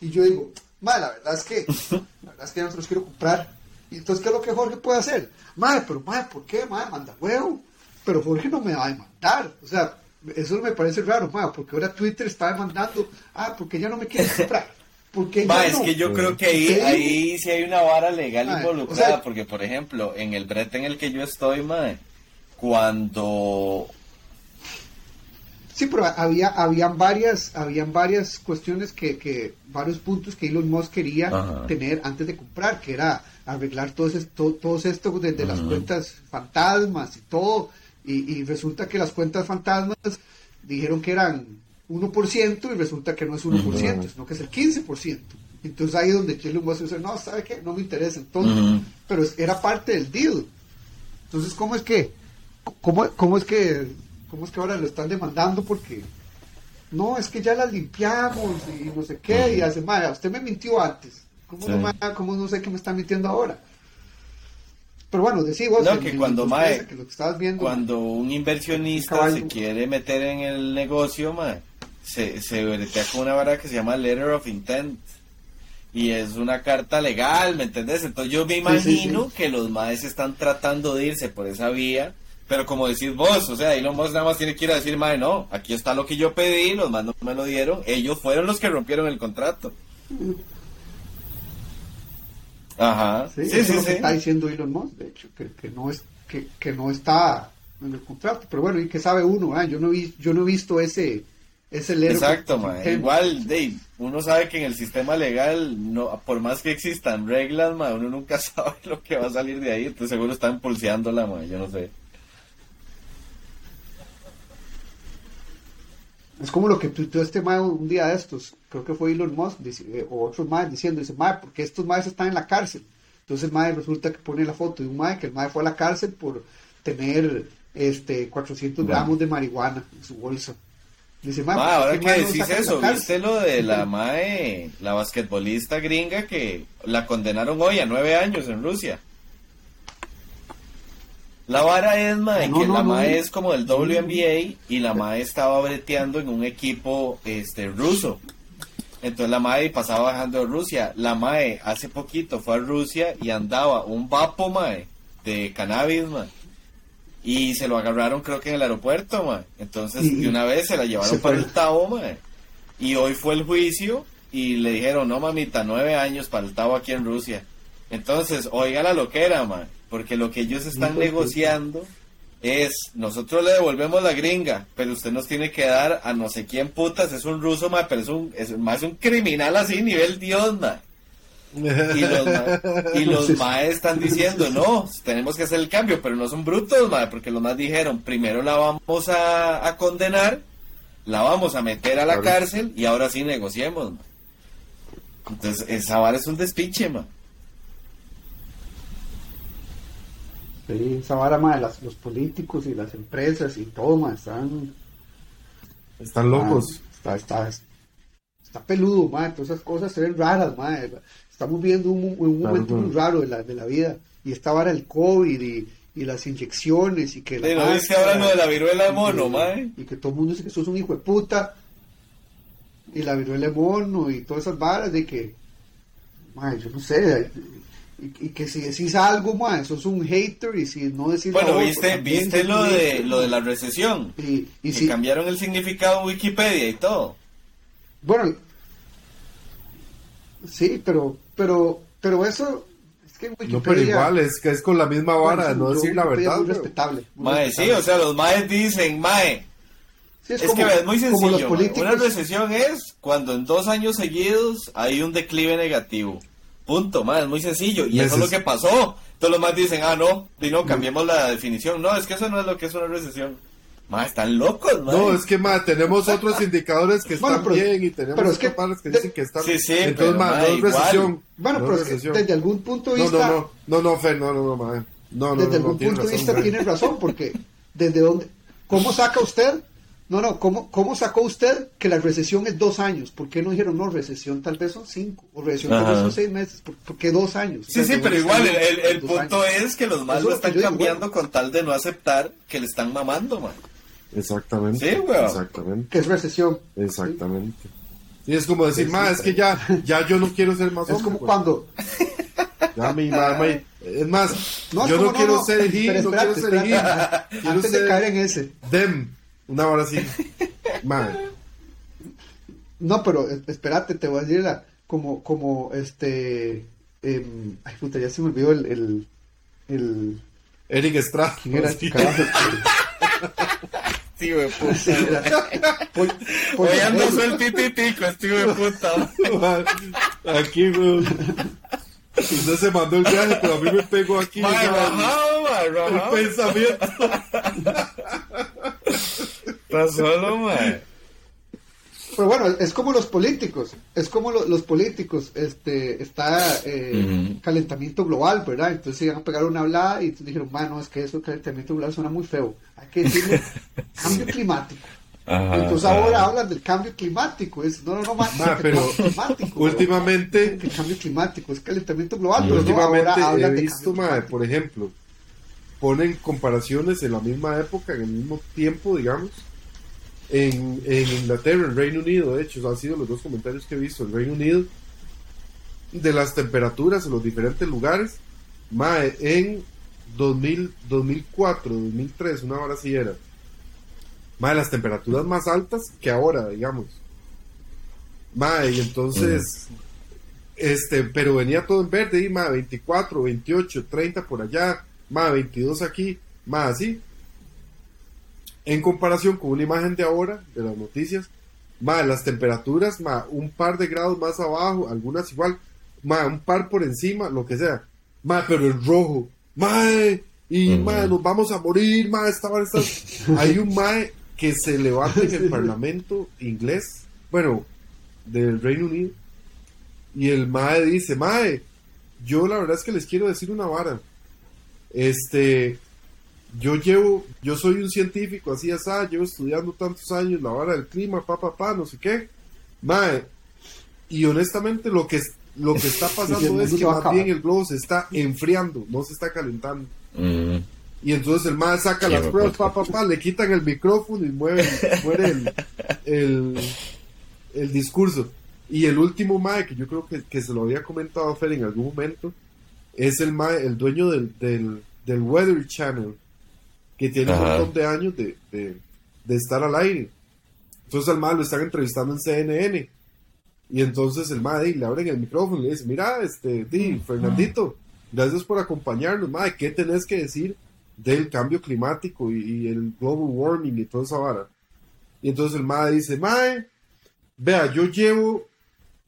Y yo digo, mae, la verdad es que, la verdad es que ya no se los quiero comprar. Y entonces, ¿qué es lo que Jorge puede hacer? Mae, pero mae, ¿por qué? Mae, manda huevo. Pero Jorge no me va a demandar. O sea, eso me parece raro, mae, porque ahora Twitter está demandando, ah, porque ya no me quieres comprar. Porque Ma, es no. que yo creo que ahí, ahí sí hay una vara legal Ma, involucrada, o sea- porque por ejemplo, en el brete en el que yo estoy, mae, cuando Sí, pero había, habían varias, habían varias cuestiones que, que, varios puntos que Elon Musk quería Ajá. tener antes de comprar, que era arreglar todos esto, todos esto desde las cuentas fantasmas y todo, y, y resulta que las cuentas fantasmas dijeron que eran 1% y resulta que no es 1%, Ujú. sino que es el 15%. Entonces ahí es donde Elon Musk dice, no, ¿sabe qué? No me interesa entonces, pero era parte del deal. Entonces, ¿cómo es que, cómo, cómo es que, cómo es que ahora lo están demandando? Porque no, es que ya las limpiamos y no sé qué, y hace, "Mae, usted me mintió antes. ¿Cómo, Sí. no, mae, cómo no sé que me está mintiendo ahora? Pero bueno, No, en- que cuando, mae, empresa, que lo que estabas viendo, cuando un inversionista se quiere meter en el negocio, mae, se, se bretea con una vara que se llama Letter of Intent. Y es una carta legal, ¿me entendés? Entonces yo me sí, imagino sí. que los maes están tratando de irse por esa vía, pero como decís vos, o sea, Elon Musk nada más tiene que ir a decir, mae, no, aquí está lo que yo pedí, los maes no me lo dieron, ellos fueron los que rompieron el contrato. Ajá, Sí, sí, eso sí, es lo sí. que está diciendo Elon Musk, de hecho, que, que no es que, que no está en el contrato. Pero bueno, ¿y qué sabe uno? ah? Yo no vi, yo no he visto ese ese letter Exacto, ma. Igual, Dave, uno sabe que en el sistema legal, no, por más que existan reglas, ma, uno nunca sabe lo que va a salir de ahí. Entonces seguro están pulseándola, ma, yo no sé. Es como lo que tuiteó este mae un día de estos, creo que fue Elon Musk, dice, eh, o otros mae diciendo, dice, mae, porque estos maes están en la cárcel. Entonces el mae resulta que pone la foto de un mae, que el mae fue a la cárcel por tener este 400 Bueno. gramos de marihuana en su bolsa. Dice, mae, Ma, ¿por ahora que decís eso, cárcel?" ¿viste lo de la mae, la basquetbolista gringa que la condenaron hoy a nueve años en Rusia? La vara es, mae, No, que no, la no. mae es como del WNBA y la mae estaba breteando en un equipo este ruso. Entonces la mae pasaba bajando de Rusia. La mae hace poquito fue a Rusia y andaba un vapo, mae, de cannabis, mae. Y se lo agarraron creo que en el aeropuerto, mae. Entonces Y- de una vez se la llevaron se para el Tabo, mae. Y hoy fue el juicio y le dijeron, no mamita, nueve años para el Tabo aquí en Rusia. Entonces, oiga la loquera, mae. Porque lo que ellos están negociando es nosotros le devolvemos la gringa, pero usted nos tiene que dar a no sé quién putas, es un ruso, ma, pero es un, es más un criminal así, nivel Dios, ma. Y los, ma- y los maes están diciendo, no, tenemos que hacer el cambio, pero no son brutos, ma, porque los más dijeron, primero la vamos a, a condenar, la vamos a meter a la Claro. cárcel y ahora sí negociemos, ma. Entonces, esa vara es un despiche, ma. Sí, esa vara, ma, de las- los políticos y las empresas y todo, ma, están... Están locos. Está, está, está peludo, ma, todas esas cosas se ven raras, ma. Estamos viendo un, un momento claro. muy raro de la, de la vida. Y esta vara el COVID y, y las inyecciones y que la ¿no viste máscara, hablando de la viruela mono, mae? Y que todo el mundo dice que sos un hijo de puta. Y la viruela de mono y todas esas varas de que, ma, yo no sé. Y, y que si decís algo, ma, sos un hater y si no decís Bueno, otra, viste, viste lo de lo de la recesión. Y, y que si, cambiaron el significado en Wikipedia y todo. Bueno, sí, pero, pero, pero eso es que en Wikipedia. No, pero igual, es que es con la misma vara de bueno, no decir la Wikipedia verdad. Es muy respetable. muy Mae, sí, o sea, los maes dicen, mae, Sí, es, que es muy como sencillo. los políticos. Una recesión es cuando en dos años seguidos hay un declive negativo. Punto, mae, es muy sencillo. Y eso es lo que pasó. Todos los más dicen, ah, no, y no, cambiemos la definición. No, es que eso no es lo que es una recesión. Mae, están locos. No, es que ma, tenemos otros indicadores que están Bueno, pero- bien y tenemos pero es que- otros que de- dicen que están Sí, sí, Entonces, pero, ma, no es recesión. Bueno, no pero es que recesión. desde algún punto de No, vista. no, no, no, no, Fer, no, no, no, ma. No, no, desde no, algún no, punto de vista tiene razón, porque desde dónde, ¿cómo saca usted? No, no, ¿cómo, ¿cómo sacó usted que la recesión es dos años? ¿Por qué no dijeron, no, recesión tal vez son cinco, o recesión tal vez son seis meses? ¿Por, por qué dos años? Sí, O sea, sí, ¿de pero igual, el, el- punto años? es que los más Eso lo es están digo, cambiando con tal de no aceptar que le están mamando, man. Exactamente. Sí, weón. Exactamente. Que es recesión. Exactamente. Y es como decir, ma, es que ya, ya yo no quiero ser más Es hombre, como güey. cuando, Ya mi mamá, es más, No, es yo no, como, no, quiero no, ser pero no quiero ser quiero antes de ser caer en ese. them, una hora así. Ma, No, pero eh, espérate, te voy a decir la, como, como este, em, ay puta, ya se me olvidó el, el, el Eric Estrada. ¿quién era Sí. este carajo? Sí, güey, puta. Sí, Hoy ando Pol- sueltitico, este güey, puta. Aquí, weón. Usted se mandó el viaje, pero a mí me pegó aquí ya, rajado, mae, el pensamiento. Está solo, mae. Pero bueno, es como los políticos, es como lo- los políticos, este, está eh, calentamiento global, ¿verdad? Entonces iban a pegar una hablada y dijeron, mano, es que eso calentamiento global suena muy feo, hay que decirle cambio climático. Ajá, Entonces ajá. ahora hablan del cambio climático, es, no, no, no, más, Ma, pero climático. últimamente- el cambio climático es calentamiento global, pero no, últimamente ahora he de visto, mae, climático. por ejemplo, ponen comparaciones en la misma época, en el mismo tiempo, digamos, en, en Inglaterra, en Reino Unido, de hecho, han sido los dos comentarios que he visto, en Reino Unido, de las temperaturas en los diferentes lugares, mae, en 2000, 2004, 2003, una hora así era, mae, las temperaturas más altas que ahora, digamos. Mae, y entonces, este, pero venía todo en verde, y más 24, 28, 30 por allá, más 22 aquí, más así. En comparación con una imagen de ahora, de las noticias, más las temperaturas, más un par de grados más abajo, algunas igual, más un par por encima, lo que sea. Más, pero en rojo, mae, y Ujú. mae, nos vamos a morir, mae, estaban estas. Hay un mae que se levanta en el parlamento inglés, bueno, del Reino Unido, y el mae dice, mae, yo la verdad es que les quiero decir una vara. Este, yo llevo, yo soy un científico así así, llevo estudiando tantos años la vara del clima, pa, pa, pa, no sé qué. Mae, y honestamente lo que, lo que está pasando es que más acabar. bien el globo se está enfriando, no se está calentando. Mm. Y entonces el mae saca Sí, las pruebas, pa, pa, pa, le quitan el micrófono y mueve, muere el, el, el discurso. Y el último mae, que yo creo que, que se lo había comentado a Fer en algún momento, es el mae, el dueño del, del, del Weather Channel, que tiene un Ajá. montón de años de, de, de estar al aire. Entonces al mae lo están entrevistando en CNN. Y entonces el mae le abren el micrófono y le dice, mira, este, di, Fernandito, gracias por acompañarnos, mae, ¿qué tenés que decir del cambio climático y, y el global warming y toda esa vara. Y entonces el MAE dice, MAE, vea, yo llevo,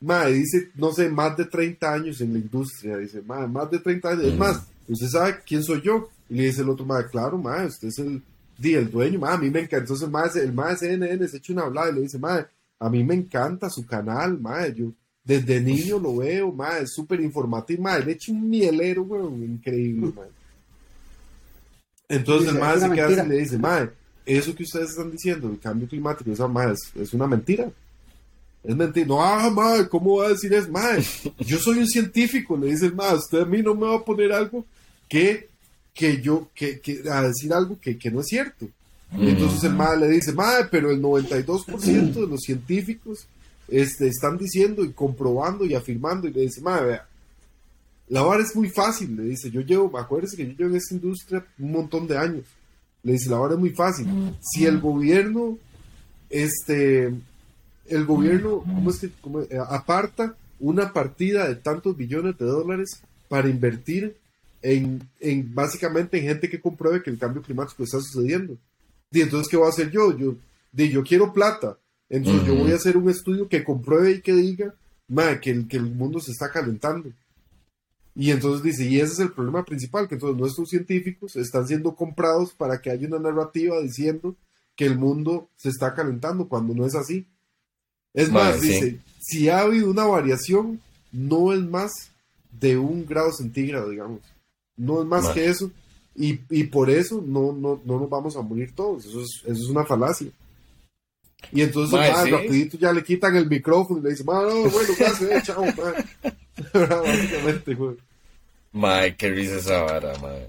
MAE dice, no sé, más de 30 años en la industria, dice, MAE, más de 30 años, es más, usted sabe quién soy yo. Y le dice el otro MAE, claro, MAE, usted es el, di, el dueño, MAE, a mí me encanta. Entonces el MAE, el MAE CNN se echa una hablada y le dice, MAE, a mí me encanta su canal, MAE, yo desde niño lo veo, MAE, es súper informativo, MAE, le echa un mielero, weón, increíble, MAE. Entonces Dice, el "Es se queda mentira". así y le dice, MAE, eso que ustedes están diciendo, el cambio climático, esa MAE, es, es una mentira. Es mentira. No, ah, mae, ¿cómo va a decir eso? Mae, yo soy un científico, le dice el mae, usted a mí no me va a poner algo que, que yo, que, que, a decir algo que, que no es cierto. Y entonces el mae le dice, mae, pero el 92% de los científicos este, están diciendo y comprobando y afirmando, y le dice, mae, vea, la vara es muy fácil, le dice, yo llevo, acuérdese que yo llevo en esta industria un montón de años. Le dice, la vara es muy fácil. Si el gobierno, este, el gobierno, ¿cómo es que cómo, eh, aparta una partida de tantos billones de dólares para invertir en, en básicamente en gente que compruebe que el cambio climático está sucediendo? Y entonces, ¿qué voy a hacer yo? Yo, di, yo quiero plata. Entonces, yo voy a hacer un estudio que compruebe y que diga "Ma, que, el, que el mundo se está calentando. Y entonces dice, y ese es el problema principal, que entonces nuestros científicos están siendo comprados para que haya una narrativa diciendo que el mundo se está calentando cuando no es así. Es más, sí. dice, si ha habido una variación, no es más de un grado centígrado, digamos. No es más que eso. Y, y por eso no, no, no nos vamos a morir todos. Eso es, eso es una falacia. Y entonces, mae, sí. rapidito ya le quitan el micrófono y le dicen, "Mae, no, bueno, gracias, eh, chao, mae". Básicamente, güey. Mae, qué risa esa vara, mae.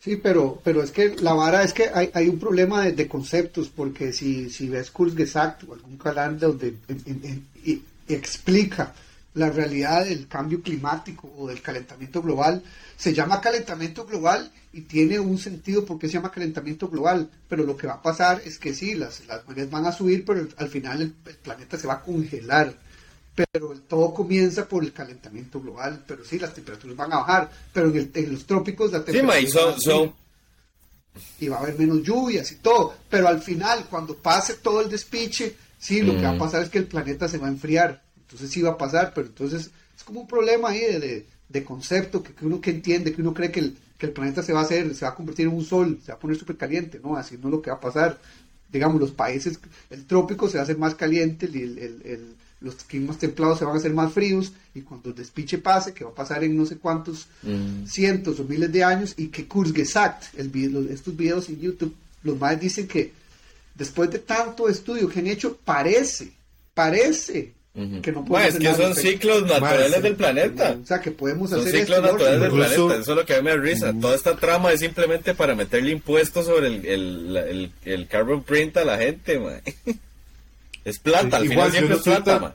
Sí, pero, pero es que la vara es que hay, hay un problema de, de conceptos, porque si, si ves Kurzgesagt o algún canal donde en- en- en- y- explica la realidad del cambio climático o del calentamiento global, se llama calentamiento global y tiene un sentido porque se llama calentamiento global, pero lo que va a pasar es que sí, las, las mareas van a subir, pero al final el, el planeta se va a congelar. Pero todo comienza por el calentamiento global, pero sí, las temperaturas van a bajar, pero en, el- en los trópicos la Sí, temperatura son, y va a haber menos lluvias y todo, pero al final, cuando pase todo el despiche, sí, lo que va a Mm. pasar es que el planeta se va a enfriar, entonces sí va a pasar, pero entonces es como un problema ahí de, de- de concepto que, que uno que entiende, que uno cree que el, que el planeta se va a hacer, se va a convertir en un sol, se va a poner súper caliente, no, así no es lo que va a pasar. Digamos, los países, el trópico se va a hacer más caliente, el- el- el- los climas templados se van a hacer más fríos, y cuando el despiche pase, que va a pasar en no sé cuántos Mm. cientos o miles de años, y que Kurzgesagt, el, estos videos en YouTube, los más dicen que después de tanto estudio que han hecho, parece, parece Que no podemos es hacer que nada son ciclos naturales del planeta. O sea, que podemos Son hacer ciclos esto naturales del Incluso- planeta. Eso es lo que a mí me da risa. Toda esta trama es simplemente para meterle impuestos sobre el, el, el, el carbon print a la gente. Es plata, al Igual, final yo siempre no es plata, tan-.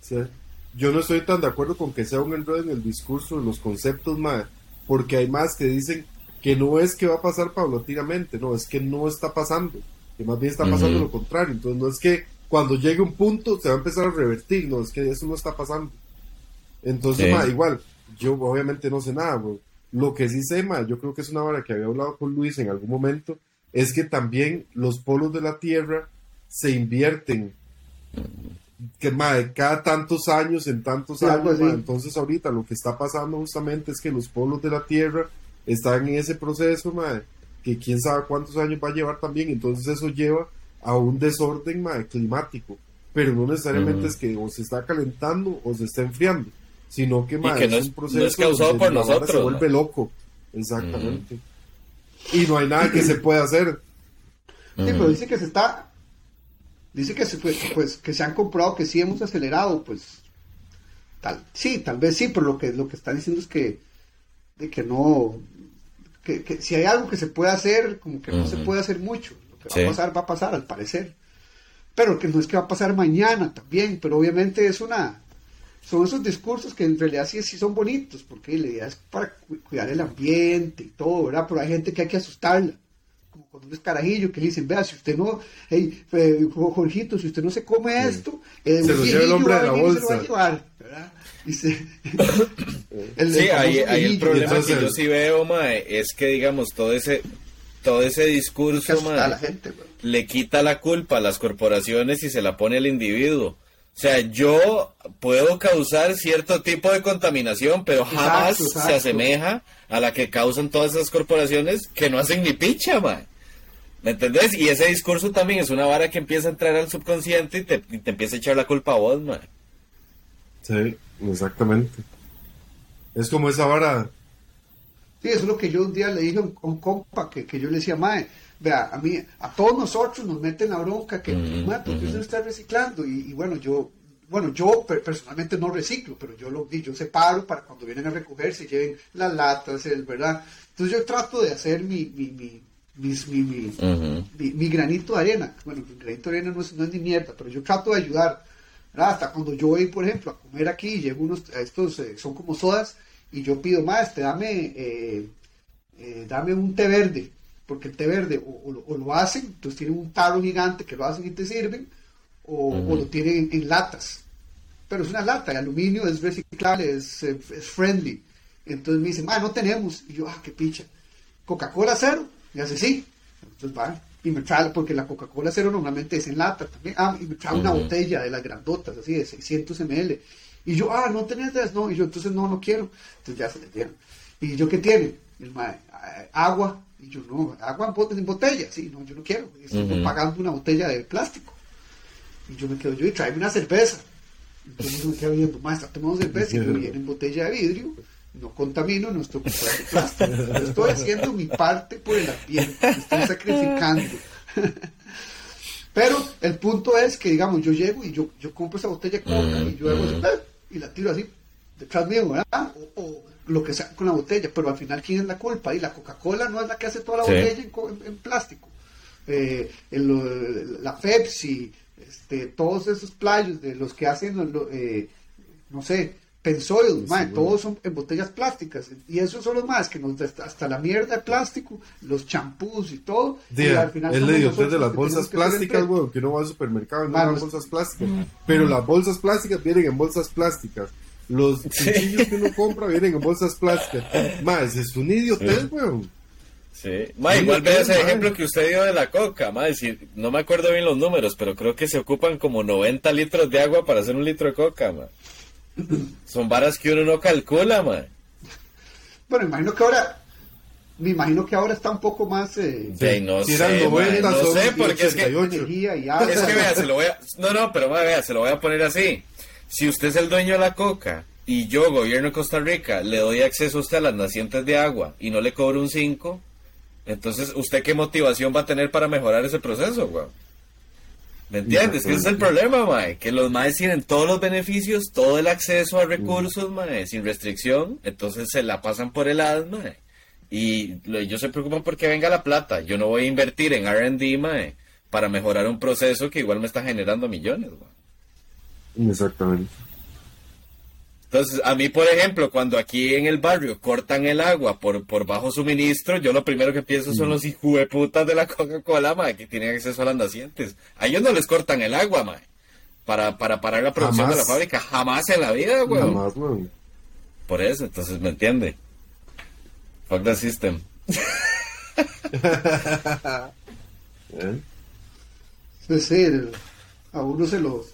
Sí. Yo no estoy tan de acuerdo con que sea un enredo en el discurso, en los conceptos, mae, porque hay más que dicen que no es que va a pasar paulatinamente, no, es que no está pasando, que más bien está pasando lo contrario. Entonces no es que cuando llegue un punto se va a empezar a revertir, no, es que eso no está pasando. Entonces, Sí. igual, yo obviamente no sé nada, güey. Lo que sí sé, mae, yo creo que es una hora que había hablado con Luis en algún momento, es que también los polos de la Tierra se invierten que mae, cada tantos años, en tantos Sí, años, entonces ahorita lo que está pasando justamente es que los polos de la Tierra están en ese proceso, mae, que quién sabe cuántos años va a llevar también, entonces eso lleva a un desorden mae, climático, pero no necesariamente es que o se está calentando o se está enfriando, sino que, mae, que no es es- un proceso no es causado donde por la vara nosotros, se vuelve loco, exactamente. Y no hay nada que se pueda hacer. Sí, pero dice que se está. Dice que se, pues, pues, que se han comprobado que sí hemos acelerado, pues. Tal, sí, tal vez sí, pero lo que, lo que están diciendo es que, de que no. Que, que si hay algo que se puede hacer, como que no se puede hacer mucho. Que va Sí. a pasar, va a pasar, al parecer. Pero que no es que va a pasar mañana también, pero obviamente es una. Son esos discursos que en realidad sí, sí son bonitos, porque la idea es para cu- cuidar el ambiente y todo, ¿verdad? Pero hay gente que hay que asustarla como cuando uno es carajillo, que le dicen, vea, si usted no, hey, eh, Jorgito, si usted no se come esto, eh, Se un lo lleva el hombre va a de la venir y se lo va a bolsa. llevar, ¿verdad? Y se- sí, ahí, el hilillo, problema entonces- que yo sí veo, mae, es que, digamos, todo ese, todo ese que discurso, asusta a la mae, gente, güey. le quita la culpa a las corporaciones y se la pone al individuo. O sea, yo puedo causar cierto tipo de contaminación, pero jamás Exacto, exacto. se asemeja a la que causan todas esas corporaciones que no hacen ni picha, man. ¿Me entendés? Y ese discurso también es una vara que empieza a entrar al subconsciente y te, y te empieza a echar la culpa a vos, man. Sí, exactamente. Es como esa vara. Sí, eso es lo que yo un día le dije a un, a un compa, que, que yo le decía, mae, vea, a mí, a todos nosotros nos meten la bronca, que, Mm, mae, ¿por qué ujú. usted no está reciclando? Y, y bueno, yo, bueno, yo per- personalmente no reciclo, pero yo lo di, yo separo para cuando vienen a recoger se lleven las latas, el, ¿verdad? Entonces yo trato de hacer mi, mi, mi, mis- mi, mi, mi, mi granito de arena. Bueno, mi granito de arena no es, no es ni mierda, pero yo trato de ayudar. ¿verdad? Hasta cuando yo voy, por ejemplo, a comer aquí, llego unos, estos, eh, son como sodas, y yo pido más, te dame, eh, eh, dame un té verde, porque el té verde o, o lo- o lo hacen, entonces tienen un tarro gigante que lo hacen y te sirven, o, o lo tienen en, en latas. Pero es una lata de aluminio, es reciclable, es, eh, es friendly. Entonces me dicen, ah, no tenemos. Y yo, ah, qué picha. Coca-Cola cero. Y hace, sí. Entonces va. Y me trae, porque la Coca-Cola cero normalmente es en lata también. Ah, y me trae una botella de las grandotas, así de 600 ml. Y yo, ah, no tenés de no. Y yo, entonces no, no quiero. Entonces ya se le dieron. Y yo, ¿qué tiene? Y el mae, "Ah, agua. Y yo, no, agua en bot- en botella. Sí, no, yo no quiero. Y estoy Ujú. pagando una botella de plástico. Y yo me quedo, yo, y tráeme una cerveza. Entonces me quedo viendo, maestra, tomamos cerveza y yo viene en botella de vidrio, no contamino, no estoy comprando plástico. Estoy haciendo mi parte por el ambiente, me estoy sacrificando. Pero el punto es que, digamos, yo llego y yo, yo compro esa botella de coca y yo hago. Y la tiro así, detrás mío, ¿verdad? O, o lo que sea con la botella, pero al final, ¿quién es la culpa? Y la Coca-Cola no es la que hace toda la Sí. botella en, en- plástico. Eh, el- la Pepsi, este, todos esos playos de los que hacen, eh, no sé, Pensoil, mae, bueno. todos son en botellas plásticas. Y esos son los más que nos da hasta, hasta la mierda de plástico, los champús y todo. y Tía, al final es idiotez nosotros de las bolsas plásticas, weón, que uno va al supermercado y no dan bolsas plásticas. Pero las bolsas plásticas vienen en bolsas plásticas. Los cuchillos que uno compra vienen en bolsas plásticas. Más, es un idiotez, weón. Sí. Ma, Sí, igual ve ese ejemplo que usted dio de la coca, ma, si- no me acuerdo bien los números, pero creo que se ocupan como 90 litros de agua para hacer un litro de coca, ma. Son varas que uno no calcula, ma. Bueno, imagino que ahora, me imagino que ahora está un poco más eh, Sí, no Si sé, eran ma, 90, no sé, porque es que 88. energía y Es agua. que vea, se lo voy a... No, no, pero vea, se lo voy a poner así. Si usted es el dueño de la coca y yo, gobierno de Costa Rica, le doy acceso a usted a las nacientes de agua y no le cobro un 5, entonces, ¿usted qué motivación va a tener para mejorar ese proceso, weón? ¿Me entiendes? Que ese es el problema, mae. Que los maes tienen todos los beneficios, todo el acceso a recursos, mae, sin restricción. Entonces se la pasan por el asma. Y lo- ellos se preocupan porque venga la plata. Yo no voy a invertir en R&D, mae, para mejorar un proceso que igual me está generando millones. Exactamente. Entonces, a mí, por ejemplo, cuando aquí en el barrio cortan el agua por, por bajo suministro, yo lo primero que pienso son los hijueputas de la Coca-Cola, mae, que tienen acceso a las nacientes. A ellos no les cortan el agua, mae, para, para parar la producción Jamás. de la fábrica. Jamás en la vida, weón. Jamás, weón. Por eso, entonces, ¿me entiende? Fuck the system. ¿Eh? Es decir, a uno se los...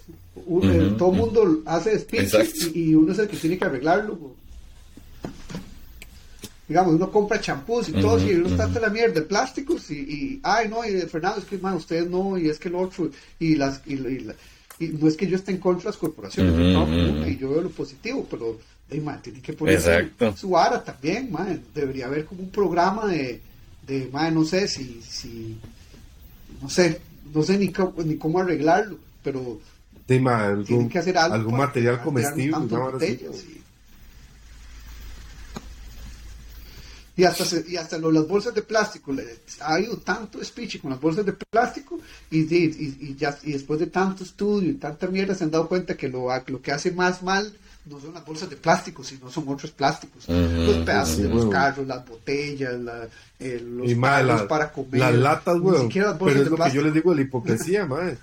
uno- Ujú, todo el ujú. mundo hace speech y, y uno es el que tiene que arreglarlo. güey. Digamos, uno compra champús y todo, Ujú, y uno está hasta la mierda de plásticos y, y, ay no, y Fernando, es que man, ustedes no, y es que el otro, y las, y, y la- y no es que yo esté en contra de las corporaciones, una y yo veo lo positivo, pero hey, man, tienen que poner su vara también, man. debería haber como un programa de, de man, no sé si, si no sé, no sé ni cómo, ni cómo arreglarlo, pero Tema, algún, que hacer algo. algún material comestible. y- Y hasta, se- y hasta lo- las bolsas de plástico, le- ha habido tanto speech con las bolsas de plástico y, y, y- y ya, y después de tanto estudio y tanta mierda se han dado cuenta que lo, lo que hace más mal no son las bolsas de plástico, sino son otros plásticos. Los pedazos sí, de los huevo. carros, las botellas, la- eh, los la- para comer. las latas, ni siquiera las Pero bolsas es de lo que yo les digo de la hipocresía, mae.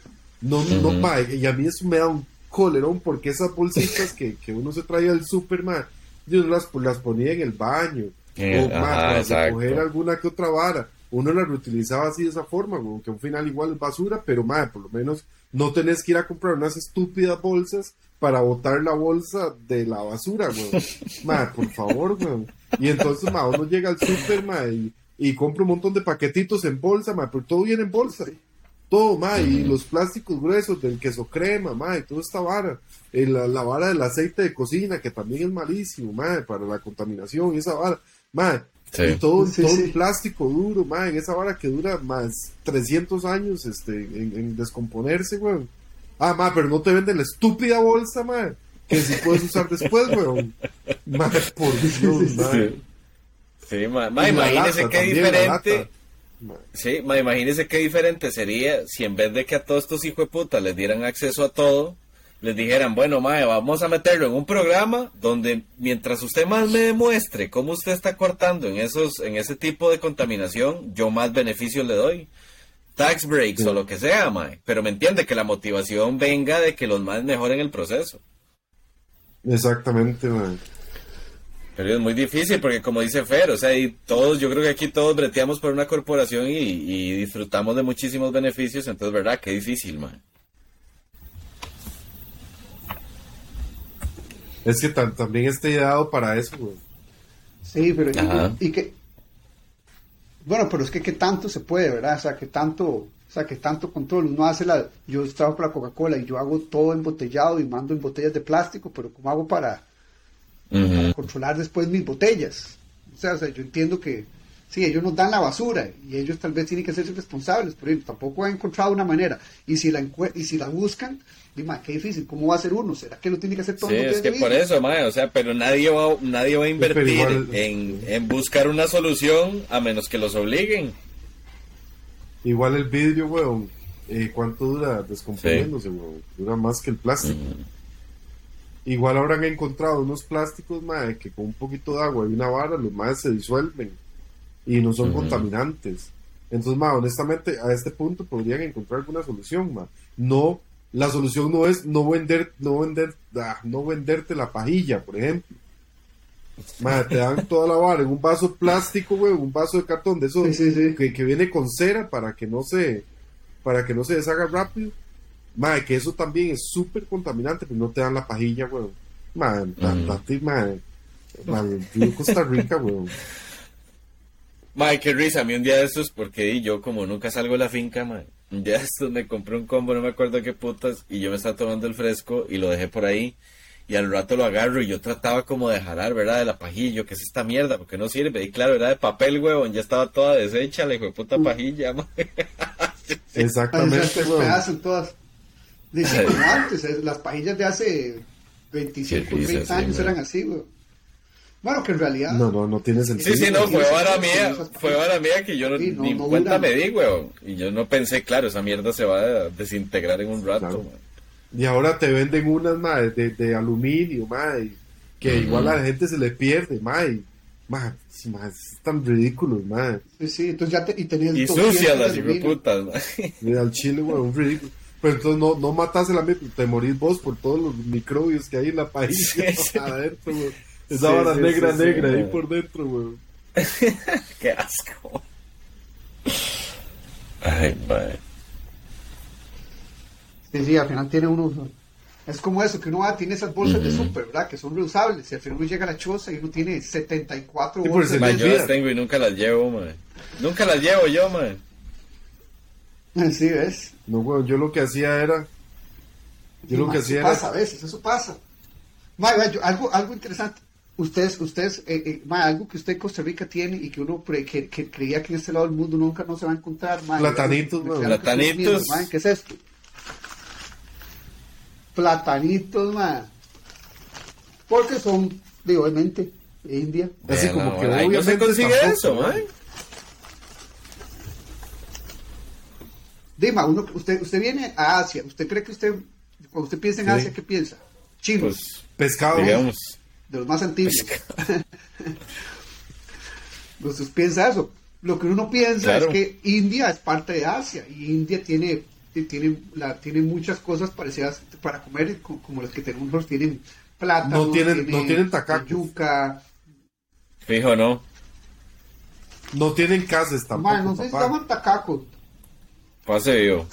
No, no, Ujú. mae. Y a mí eso me da un colerón porque esas bolsitas que, que uno se traía al super, ma, Dios las, las ponía en el baño. Eh, o, ma, para recoger alguna que otra vara. Uno la reutilizaba así de esa forma, weón, que al final igual es basura, pero ma, por lo menos no tenés que ir a comprar unas estúpidas bolsas para botar la bolsa de la basura, weón. ma, por favor, weón. Y entonces, ma, uno llega al super, ma, y, y compra un montón de paquetitos en bolsa, ma, pero todo viene en bolsa. Todo, ma, y los plásticos gruesos del queso crema, ma, y toda esta vara. Eh, la, la vara del aceite de cocina, que también es malísimo, ma, para la contaminación y esa vara. Ma, Sí. y todo, Sí, todo sí. plástico duro, ma, en esa vara que dura más 300 años este, en, en descomponerse, weón. Ah, ma, pero no te venden la estúpida bolsa, ma, que si puedes usar después, weón. Ma, por Dios, ma. Sí. Sí, ma, ma, Y la imagínese qué diferente. Sí, ma, imagínese qué diferente sería si en vez de que a todos estos hijos de puta les dieran acceso a todo, les dijeran, bueno, mae, vamos a meterlo en un programa donde mientras usted más me demuestre cómo usted está cortando en esos, en ese tipo de contaminación, yo más beneficios le doy. Tax breaks o lo que sea, mae. Pero me entiende que la motivación venga de que los más mejoren el proceso. Exactamente, ma. Pero es muy difícil porque como dice Fer, o sea, y todos, yo creo que aquí todos breteamos por una corporación y, y disfrutamos de muchísimos beneficios, entonces, ¿verdad? Qué difícil, man. Es que también está ideado para eso, weón. Sí, pero y- y, que bueno, pero es que qué tanto se puede, ¿verdad? O sea, que tanto, o sea, que tanto control. Uno hace la, yo trabajo para Coca-Cola y yo hago todo embotellado y mando en botellas de plástico, pero ¿cómo hago para, para controlar después mis botellas? O sea, o sea, yo entiendo que sí, ellos nos dan la basura y ellos tal vez tienen que ser responsables, pero ellos tampoco han encontrado una manera. Y si la y si la buscan, dime, qué difícil, ¿cómo va a ser uno? ¿Será que lo tiene que hacer todo Sí, en es botellas que por eso, man, o sea, pero nadie va, nadie va a invertir igual- en, en buscar una solución a menos que los obliguen. Igual el vidrio, weón. eh, ¿Cuánto dura descomponiéndose, weón? Dura más que el plástico. Igual habrán encontrado unos plásticos, mae, que con un poquito de agua y una vara, los más se disuelven y no son contaminantes. Entonces, ma, honestamente, a este punto podrían encontrar alguna solución, ma. No, la solución no es no vender, no vender, ah, no venderte la pajilla, por ejemplo. Ma, te dan toda la vara en un vaso plástico, güey, un vaso de cartón de esos Sí, sí, sí. Que, que viene con cera para que no se, para que no se deshaga rápido. Ma, que eso también es súper contaminante, pero no te dan la pajilla, güey. Ma, da- Ujú. date, ma, ma, vivo Costa Rica, güey. Mae, qué risa, a mí un día de estos, porque yo como nunca salgo de la finca, mae, un día de estos me compré un combo, no me acuerdo qué putas, y yo me estaba tomando el fresco y lo dejé por ahí, y al rato lo agarro y yo trataba como de jalar, ¿verdad? De la pajilla, que es esta mierda, porque no sirve, y claro, era de papel, huevón, ya estaba toda deshecha, la hijo de puta pajilla, mae. Exactamente, Esas güey. Todas. Dice, como antes, eh, las pajillas de hace 25, Qué risa, 30 sí, años man. eran así, güey. Bueno, que en realidad. No, no, no tiene sentido. Sí, sí, no, sí, fue sí, vara sí, mía, fue vara mía que yo no, Sí, no, ni en no cuenta me di, weón, y yo no pensé, claro, esa mierda se va a desintegrar en un rato, Claro. Y ahora te venden unas, ma, de, de aluminio, ma, y que Ujú. igual a la gente se le pierde, ma, y, ma, sí, ma, es tan ridículo, ma. Sí, sí, entonces ya te, y tenías Y 200 sucias de las hijueputas, mae. Mira, al chile, güey, un ridículo. Pero entonces no, no matas el ambiente, te morís vos por todos los microbios que hay en la país Sí, sí. adentro, güey. Sí, Esa vara sí, negra, sí, sí, negra ahí por dentro, güey. Qué asco. Ay, mae. Sí, sí, al final tiene uno. Es como eso, que uno va, tiene esas bolsas de Ujú. super, ¿verdad? Que son reusables. Y al final uno llega a la choza y uno tiene 74 Sí, por bolsas. se Mae, les yo las tengo y nunca las llevo, mae. Nunca las llevo yo, mae. Sí, ¿ves? No, güey, yo lo que hacía era. Yo lo que eso hacía pasa a era. veces, eso pasa. Ma, yo- algo, algo interesante. Ustedes, ustedes, eh, eh, ma, algo que usted en Costa Rica tiene y que uno pre- que, que creía que en este lado del mundo nunca no se va a encontrar. ma, Platanitos, Platanitos. ¿Qué es esto? Platanitos, ma. Porque son, digo, obviamente, de India. Así Bueno, como que bueno, no se consigue tampoco, eso, ¿no? Dima, uno, usted, usted viene a Asia. ¿Usted cree que usted, cuando usted piensa en Sí. Asia, qué piensa? Chinos, Pues, Pescado. digamos. de los más antiguos. Entonces piensa eso. Lo que uno piensa Claro. es que India es parte de Asia y India tiene tiene, la, tiene muchas cosas parecidas para comer, co- como las que tenemos nosotros. Tienen plátano, No tienen- tiene no tienen tacacos. yuca. Fijo, ¿no? No tienen casas tampoco, Ma, no sé si llaman tacacos. Pase vivo.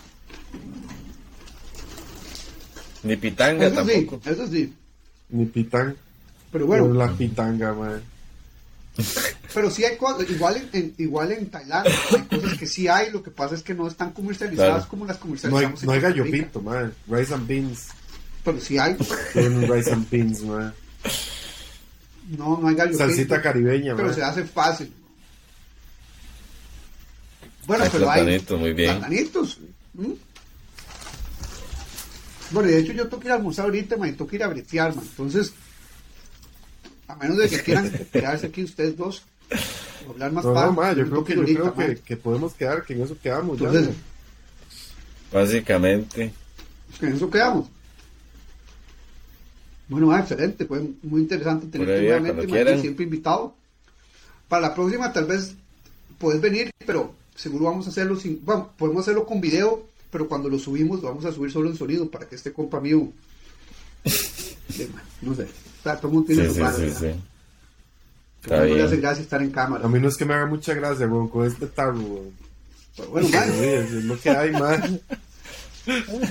Ni pitanga Eso sí, tampoco. eso sí. Ni pitán. Pero bueno, Bueno, la pitanga, man. pero sí hay cosas, igual en, en- igual en Tailandia, hay cosas que sí hay, lo que pasa es que no están comercializadas Claro. como las No hay, comercializamos en no hay gallo pinto, man. Rice and beans. Pero sí hay. Tienen rice and beans, man. No, no hay gallo Salsita pinto, caribeña, Pero man. se hace fácil. Bueno, Hay pero hay platanitos, muy bien. platanitos. ¿Mm? Bueno, y de hecho yo tengo que ir a almorzar ahorita, man, y tengo que ir a bretear, man. Entonces, a menos de que quieran quedarse aquí ustedes dos, hablar más No, paja, no, man, yo creo que, ir yo ahorita, creo que, man. que podemos quedar, que en eso quedamos ya. Entonces, man. Básicamente. que en eso quedamos. Bueno, ah, excelente, fue muy interesante tenerte nuevamente, siempre invitado. Para la próxima tal vez puedes venir, pero seguro vamos a hacerlo sin, bueno, podemos hacerlo con video, pero cuando lo subimos lo vamos a subir solo en sonido para que este compa mío, man, no sé, o sea, todo el mundo tiene Sí, su sí, sí, sí. Está no le bien. hace gracia estar en cámara. A mí no es que me haga mucha gracia, weón, con este tarro, weón. Pero bueno, man, sí, es lo que hay, man.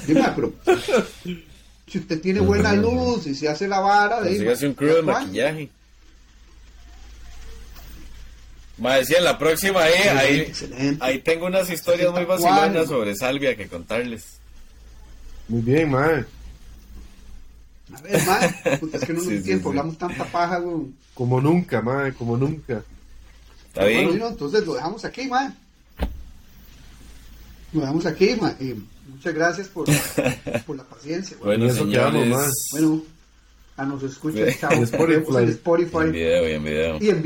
dime, pero si usted tiene buena luz y se hace la vara, de ahí, Consígase un man, crew de maquillaje. Ma, decía, en la próxima ahí, ahí, Excelente. ahí tengo unas historias muy vacilonas sobre Salvia que contarles. Muy bien, man. A ver, man, puta, es que no nos Sí, tiempo, sí. hablamos tanta paja, güey. Como nunca, man, como nunca. ¿Está Bueno, bien? Dino, entonces lo dejamos aquí, man. Lo dejamos aquí, man. Y muchas gracias por, por la paciencia. güey. Bueno, eso quedamos, señores. ma. Bueno, a nos escuchan, Bien. chao. En Spotify. En Spotify En video y en video. y en